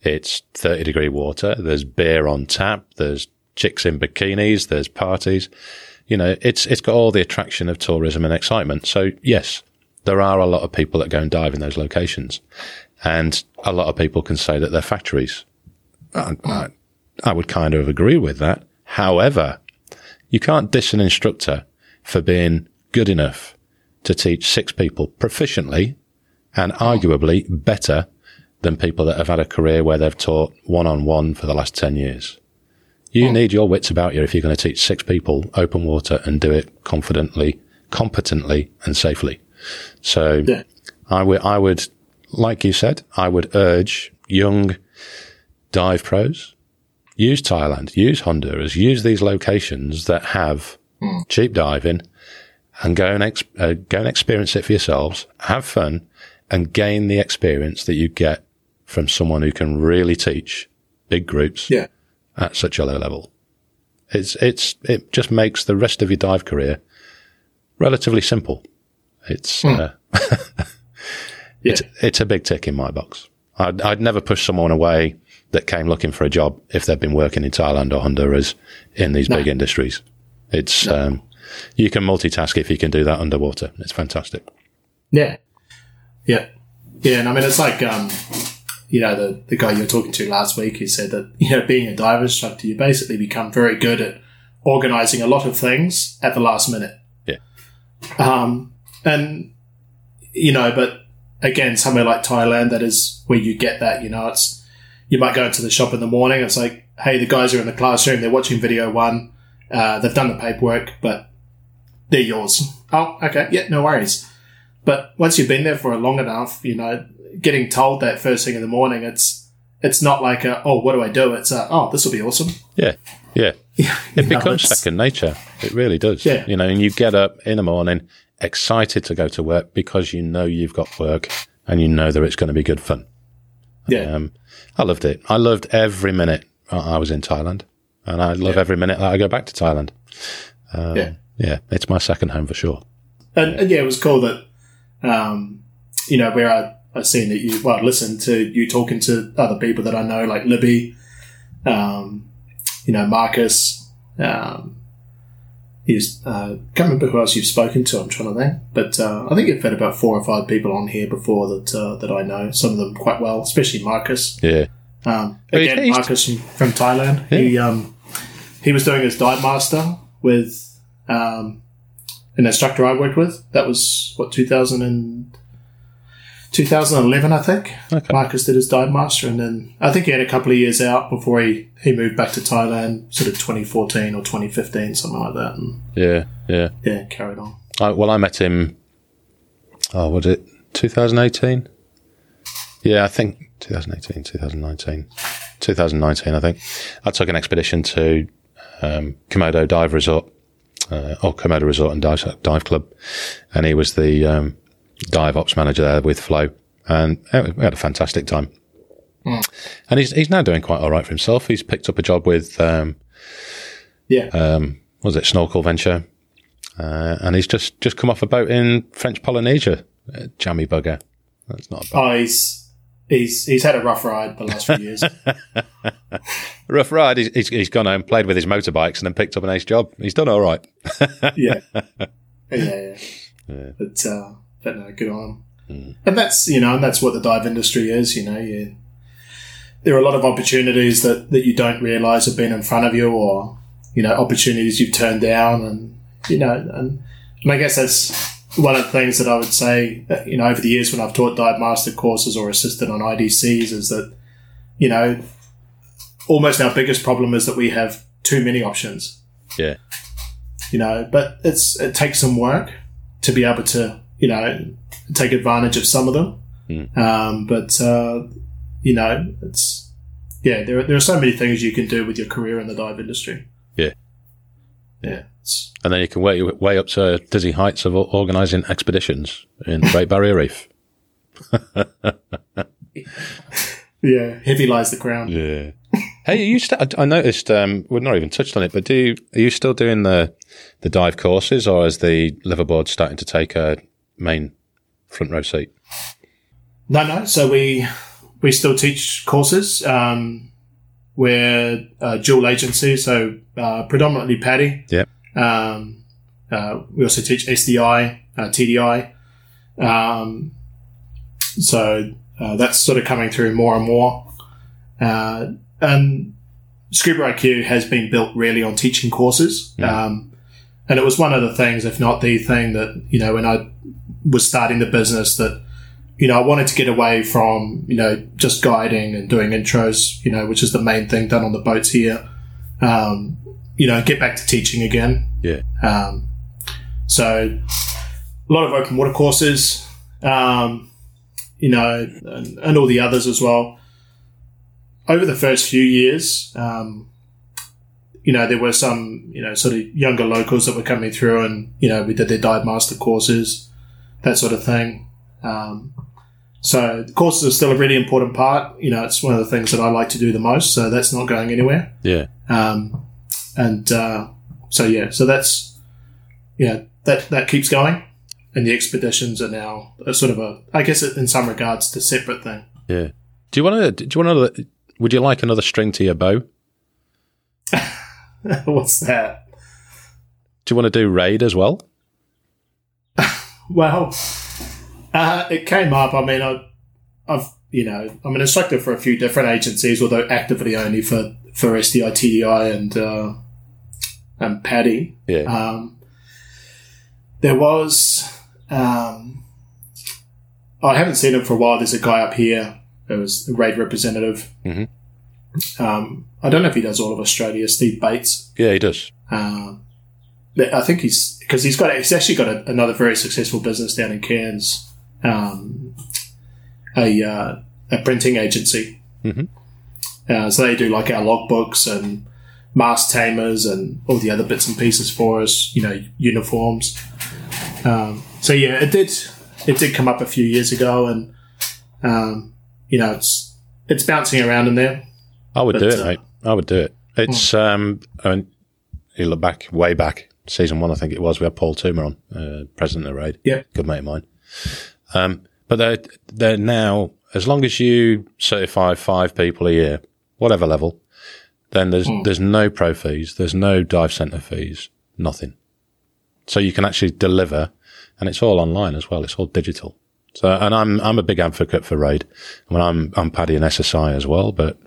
It's thirty degree water. There's beer on tap. There's chicks in bikinis. There's parties. You know, it's it's got all the attraction of tourism and excitement. So yes, there are a lot of people that go and dive in those locations. And a lot of people can say that they're factories. I, I, I would kind of agree with that. However, you can't diss an instructor for being good enough to teach six people proficiently and arguably better than people that have had a career where they've taught one on one for the last 10 years. You need your wits about you if you're going to teach six people open water and do it confidently, competently and safely. So Yeah. I would, I would, like you said, I would urge young dive pros, use Thailand, use Honduras, use these locations that have hmm. cheap diving and go and, ex- uh, go and experience it for yourselves, have fun and gain the experience that you get from someone who can really teach big groups Yeah. at such a low level. It's, it's, it just makes the rest of your dive career relatively simple. It's, uh, Yeah. it's, it's a big tick in my box. I'd, I'd never push someone away that came looking for a job if they've been working in Thailand or Honduras in these big industries. It's, um, you can multitask if you can do that underwater. It's fantastic. Yeah. Yeah. Yeah. And I mean, it's like, um, you know, the, the guy you were talking to last week, he said that, you know, being a dive instructor, you basically become very good at organizing a lot of things at the last minute. Yeah. Um, and, you know, but again, somewhere like Thailand, that is where you get that, you know, it's, you might go into the shop in the morning. It's like, hey, the guys are in the classroom. They're watching video one. Uh, they've done the paperwork, but they're yours. Oh, okay. Yeah, no worries. But once you've been there for long enough, you know, getting told that first thing in the morning, it's, it's not like a, oh, what do I do? It's a, oh, this will be awesome. Yeah, yeah. Yeah, It becomes second nature. It really does. Yeah. You know, and you get up in the morning excited to go to work because you know you've got work and you know that it's going to be good fun. Yeah. Um, I loved it. I loved every minute I was in Thailand, and I love Yeah. every minute that I go back to Thailand. Um, Yeah. Yeah, it's my second home for sure. And, and yeah, it was cool that, um, you know, where I, I seen that you, well, listened to you talking to other people that I know, like Libby, um, you know, Marcus, um, he's, uh, can't remember who else you've spoken to, I'm trying to think, but, uh, I think you've had about four or five people on here before that, uh, that I know, some of them quite well, especially Marcus. Yeah, Um, again, Marcus from, from Thailand. He um, he was doing his dive master with um, an instructor I worked with. That was what 2000 and 2011, I think. Okay. Marcus did his dive master, and then I think he had a couple of years out before he, he moved back to Thailand, sort of 2014 or 2015, something like that, and yeah, yeah. yeah, carried on. I, well, I met him. Oh, was it 2018? Yeah, I think 2018, 2019, 2019. I think I took an expedition to um, Komodo Dive Resort, uh, or Komodo Resort and Dive, Dive Club, and he was the um, dive ops manager there with Flo, and uh, we had a fantastic time. And he's he's now doing quite all right for himself. He's picked up a job with um, Yeah, um, was it Snorkel Venture, uh, and he's just just come off a boat in French Polynesia. Uh, jammy bugger. That's not a bad. oh, he's he's he's had a rough ride the last few years. rough ride. He's, he's he's gone home, played with his motorbikes, and then picked up an ace job. He's done all right. yeah. yeah, yeah, But, uh, but no, good on him. And that's you know, and that's what the dive industry is. You know, you, there are a lot of opportunities that that you don't realise have been in front of you, or you know, opportunities you've turned down, and you know, and, and I guess that's one of the things that I would say. uh, You know, over the years when I've taught dive master courses or assisted on IDCs, is that you know, almost our biggest problem is that we have too many options Yeah, you know, but it's it takes some work to be able to, you know, take advantage of some of them. Um, but uh, you know, it's yeah, there are, there are so many things you can do with your career in the dive industry. Yeah. yeah, and then you can way way up to dizzy heights of organising expeditions in the Great Barrier Reef. yeah. Heavy lies the crown. Yeah. hey, are you st- I noticed um, we've not even touched on it, but do you, are you still doing the the dive courses, or is the liveaboard starting to take a main front row seat? No, no. So we we still teach courses. Um, we're a dual agency, so uh, predominantly PADI. Yeah. Um, uh, we also teach SDI, uh, TDI. Um, so uh, that's sort of coming through more and more. Uh, and Scuba IQ has been built really on teaching courses. Um, and it was one of the things, if not the thing, that, you know, when I was starting the business, that, you know, I wanted to get away from, you know, just guiding and doing intros, you know, which is the main thing done on the boats here. Um, you know, get back to teaching again. Yeah. Um, so a lot of open water courses, um, you know, and, and all the others as well. Over the first few years, um, you know, there were some, you know, sort of younger locals that were coming through and, you know, we did their dive master courses, that sort of thing. Um, so the courses are still a really important part. You know, it's one of the things that I like to do the most. So that's not going anywhere. Yeah. Um, and uh, so yeah, so that's yeah that that keeps going, and the expeditions are now a sort of a I guess in some regards the separate thing. Yeah. Do you want to? Do you want another? Would you like another string to your bow? What's that? Do you want to do RAID as well? Well, uh, it came up. I mean, I, I've you know, I'm an instructor for a few different agencies, although actively only for, for SDI, TDI and, uh, and PADI. Yeah. Um, there was, um, I haven't seen him for a while. There's a guy up here who was a RAID representative. Mhm. Um, I don't know if he does all of Australia. Steve Bates. yeah, he does. Um, but I think he's because he's got he's actually got a, another very successful business down in Cairns, um, a uh, a printing agency. Mhm. Uh, so they do like our logbooks and mask tamers and all the other bits and pieces for us. You know, uniforms. Um, so yeah, it did it did come up a few years ago, and um, you know it's it's bouncing around in there. I would But, do it, uh, mate. I would do it. It's um, I mean, you look back way back, season one, I think it was. We had Paul Toomer on, uh, president of the RAID. Yeah. good mate of mine. Um, but they're they're now as long as you certify five people a year, whatever level, then there's there's no pro fees, there's no dive center fees, nothing. So you can actually deliver, and it's all online as well. It's all digital. So, and I'm I'm a big advocate for RAID. I mean, I'm I'm PADI and SSI as well, but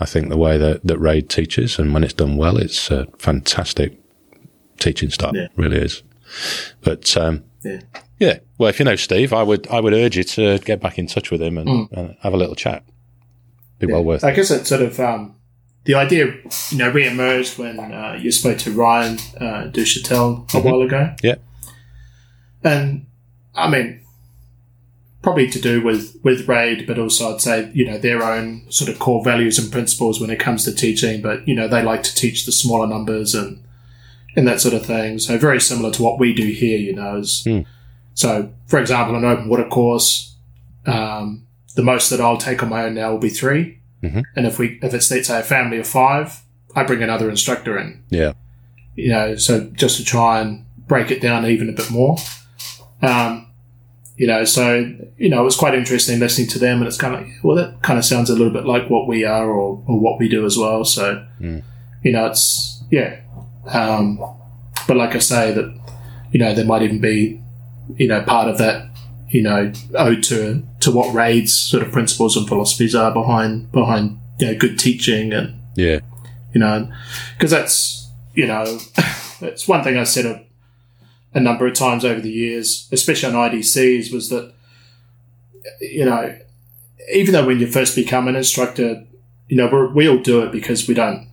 I think the way that, that RAID teaches and when it's done well, it's a fantastic teaching style. Yeah. Really is. But um, Yeah. Yeah, well, if you know Steve, I would I would urge you to get back in touch with him and, and have a little chat. Be well worth it. I guess it sort of um, the idea, you know, re-emerged when uh, you spoke to Ryan uh, Duchatel a while ago, Yeah, and I mean, probably to do with with RAID, but also I'd say you know their own sort of core values and principles when it comes to teaching. But you know, they like to teach the smaller numbers and and that sort of thing. So very similar to what we do here, you know. Is, So, for example, an open water course, um, the most that I'll take on my own now will be 3 And if we, if it's let's say a family of five, I bring another instructor in. yeah, You know, so just to try and break it down even a bit more. Um, you know, so you know, it was quite interesting listening to them, and it's kind of like, well, that kind of sounds a little bit like what we are or, or what we do as well. So, you know, it's yeah. Um, but like I say, that you know, there might even be you know part of that you know owed to to what RAID's sort of principles and philosophies are behind behind you know good teaching and yeah, you know, because that's you know, it's one thing I said a, a number of times over the years, especially on IDCs, was that you know, even though when you first become an instructor, you know, we're, we all do it because we don't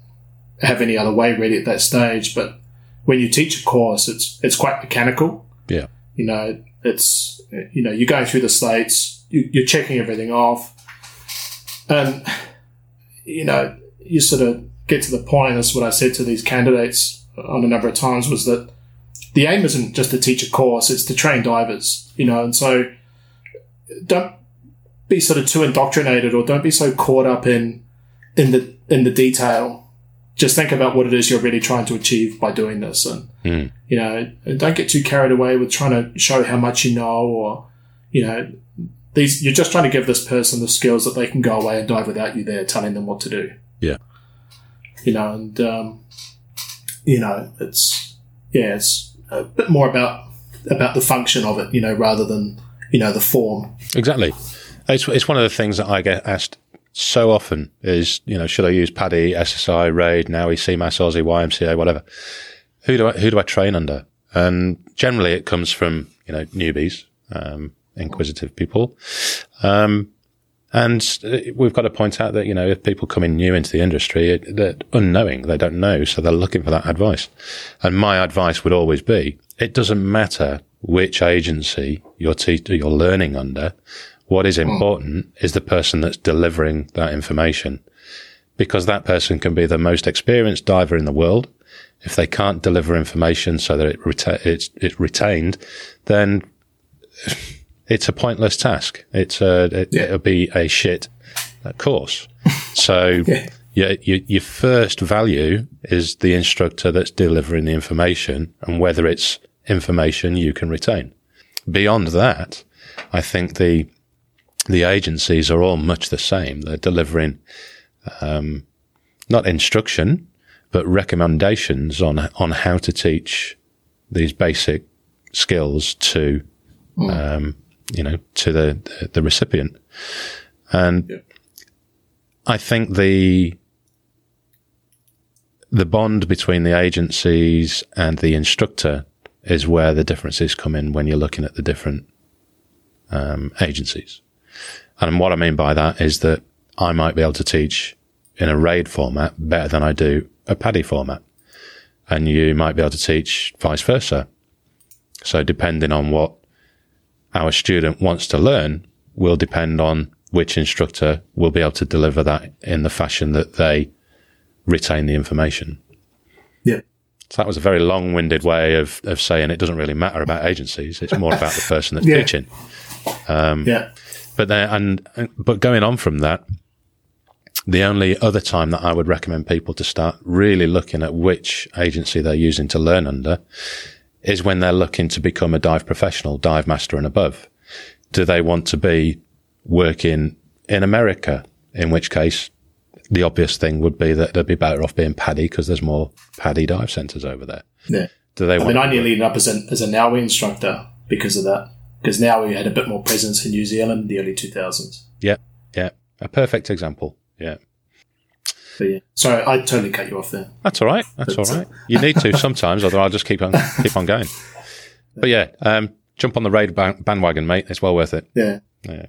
have any other way really at that stage. But when you teach a course, it's it's quite mechanical. yeah, You know, it's you know, you're going through the slates, you, you're checking everything off, and you know, you sort of get to the point. That's what I said to these candidates on a number of times was that the aim isn't just to teach a course; it's to train divers. You know, and so don't be sort of too indoctrinated, or don't be so caught up in in the in the detail. Just think about what it is you're really trying to achieve by doing this, and you know, don't get too carried away with trying to show how much you know, or you know, these you're just trying to give this person the skills that they can go away and dive without you there telling them what to do. yeah. You know, and um, you know, it's yeah, it's a bit more about about the function of it, you know, rather than you know the form. Exactly. It's, it's one of the things that I get asked so often is, you know, should I use PADI, SSI, RAID, now CMAS, Aussie, YMCA, whatever? Who do I, who do I train under? And generally it comes from, you know, newbies, um, inquisitive people. Um, and we've got to point out that, you know, if people come in new into the industry, it- unknowing, they don't know, so they're looking for that advice. And my advice would always be, it doesn't matter which agency you're, te- you're learning under. What is important is the person that's delivering that information because that person can be the most experienced diver in the world. If they can't deliver information so that it reta- it's, it's retained, then it's a pointless task. It's a, it, Yeah. it'll be a shit course. So Yeah. yeah, your, your first value is the instructor that's delivering the information and whether it's information you can retain. Beyond that, I think the, the agencies are all much the same. They're delivering, um, not instruction, but recommendations on, on how to teach these basic skills to, um, you know, to the, the recipient. And Yeah. I think the the bond between the agencies and the instructor is where the differences come in when you're looking at the different um, agencies. And what I mean by that is that I might be able to teach in a RAID format better than I do a PADI format. And you might be able to teach vice versa. So depending on what our student wants to learn will depend on which instructor will be able to deliver that in the fashion that they retain the information. Yeah. So that was a very long-winded way of, of saying it doesn't really matter about agencies. It's more about the person that's Yeah. teaching. Um, yeah. But then, and, and but going on from that, the only other time that I would recommend people to start really looking at which agency they're using to learn under is when they're looking to become a dive professional, dive master and above. Do they want to be working in America? In which case, the obvious thing would be that they'd be better off being PADI because there's more PADI dive centres over there. Yeah. Do they I want? mean, I nearly ended up as, an, as a NAUI instructor because of that. Because NAUI had a bit more presence in New Zealand in the early 2000s. yeah, yeah, a perfect example. Yeah. But yeah. Sorry, I totally cut you off there. That's all right. That's all right. You need to sometimes, otherwise I'll just keep on keep on going. But yeah, um, jump on the RAID bandwagon, mate. It's well worth it. Yeah. Yeah.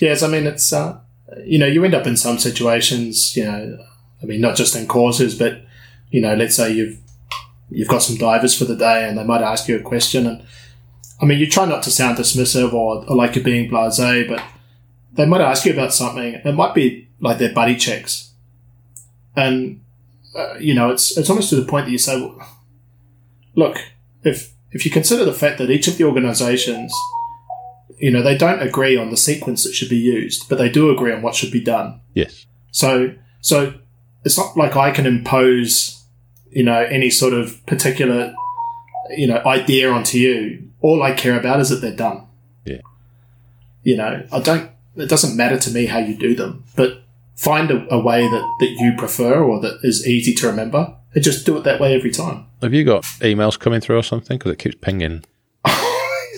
Yes, I mean, it's, uh, you know, you end up in some situations, you know, I mean, not just in courses, but, you know, let's say you've, you've got some divers for the day and they might ask you a question. And I mean, you try not to sound dismissive or, or like you're being blasé, but they might ask you about something. It might be like their buddy checks. And, uh, you know, it's, it's almost to the point that you say, well, look, if, if you consider the fact that each of the organizations you know, they don't agree on the sequence that should be used, but they do agree on what should be done. Yes. So, so it's not like I can impose, you know, any sort of particular, you know, idea onto you. All I care about is that they're done. Yeah. You know, I don't, it doesn't matter to me how you do them, but find a, a way that, that you prefer or that is easy to remember and just do it that way every time. Have you got emails coming through or something? Because it keeps pinging.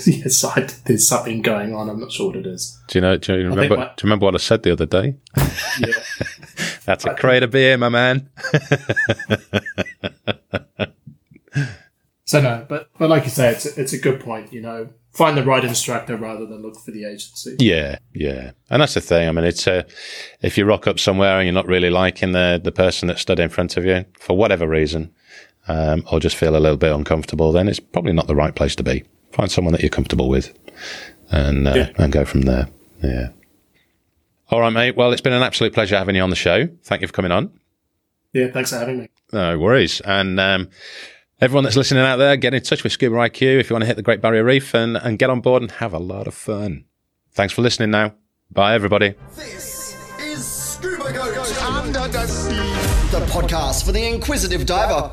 yes, I, there's something going on. I'm not sure what it is. Do you know? Do you remember? what- do you remember what I said the other day? Yeah. That's a crate of beer, my man. So no, but but like you say, it's a, it's a good point. You know, find the right instructor rather than look for the agency. Yeah, yeah, and that's the thing. I mean, it's uh, if you rock up somewhere and you're not really liking the the person that stood in front of you for whatever reason, um, or just feel a little bit uncomfortable, then it's probably not the right place to be. Find someone that you're comfortable with, and uh, Yeah. and go from there. Yeah. All right, mate. Well, it's been an absolute pleasure having you on the show. Thank you for coming on. Yeah, thanks for having me. No worries. And um, everyone that's listening out there, get in touch with Scuba IQ if you want to hit the Great Barrier Reef and, and get on board and have a lot of fun. Thanks for listening now. Bye, everybody. This is Scuba Goat Under the Sea, the podcast for the inquisitive diver.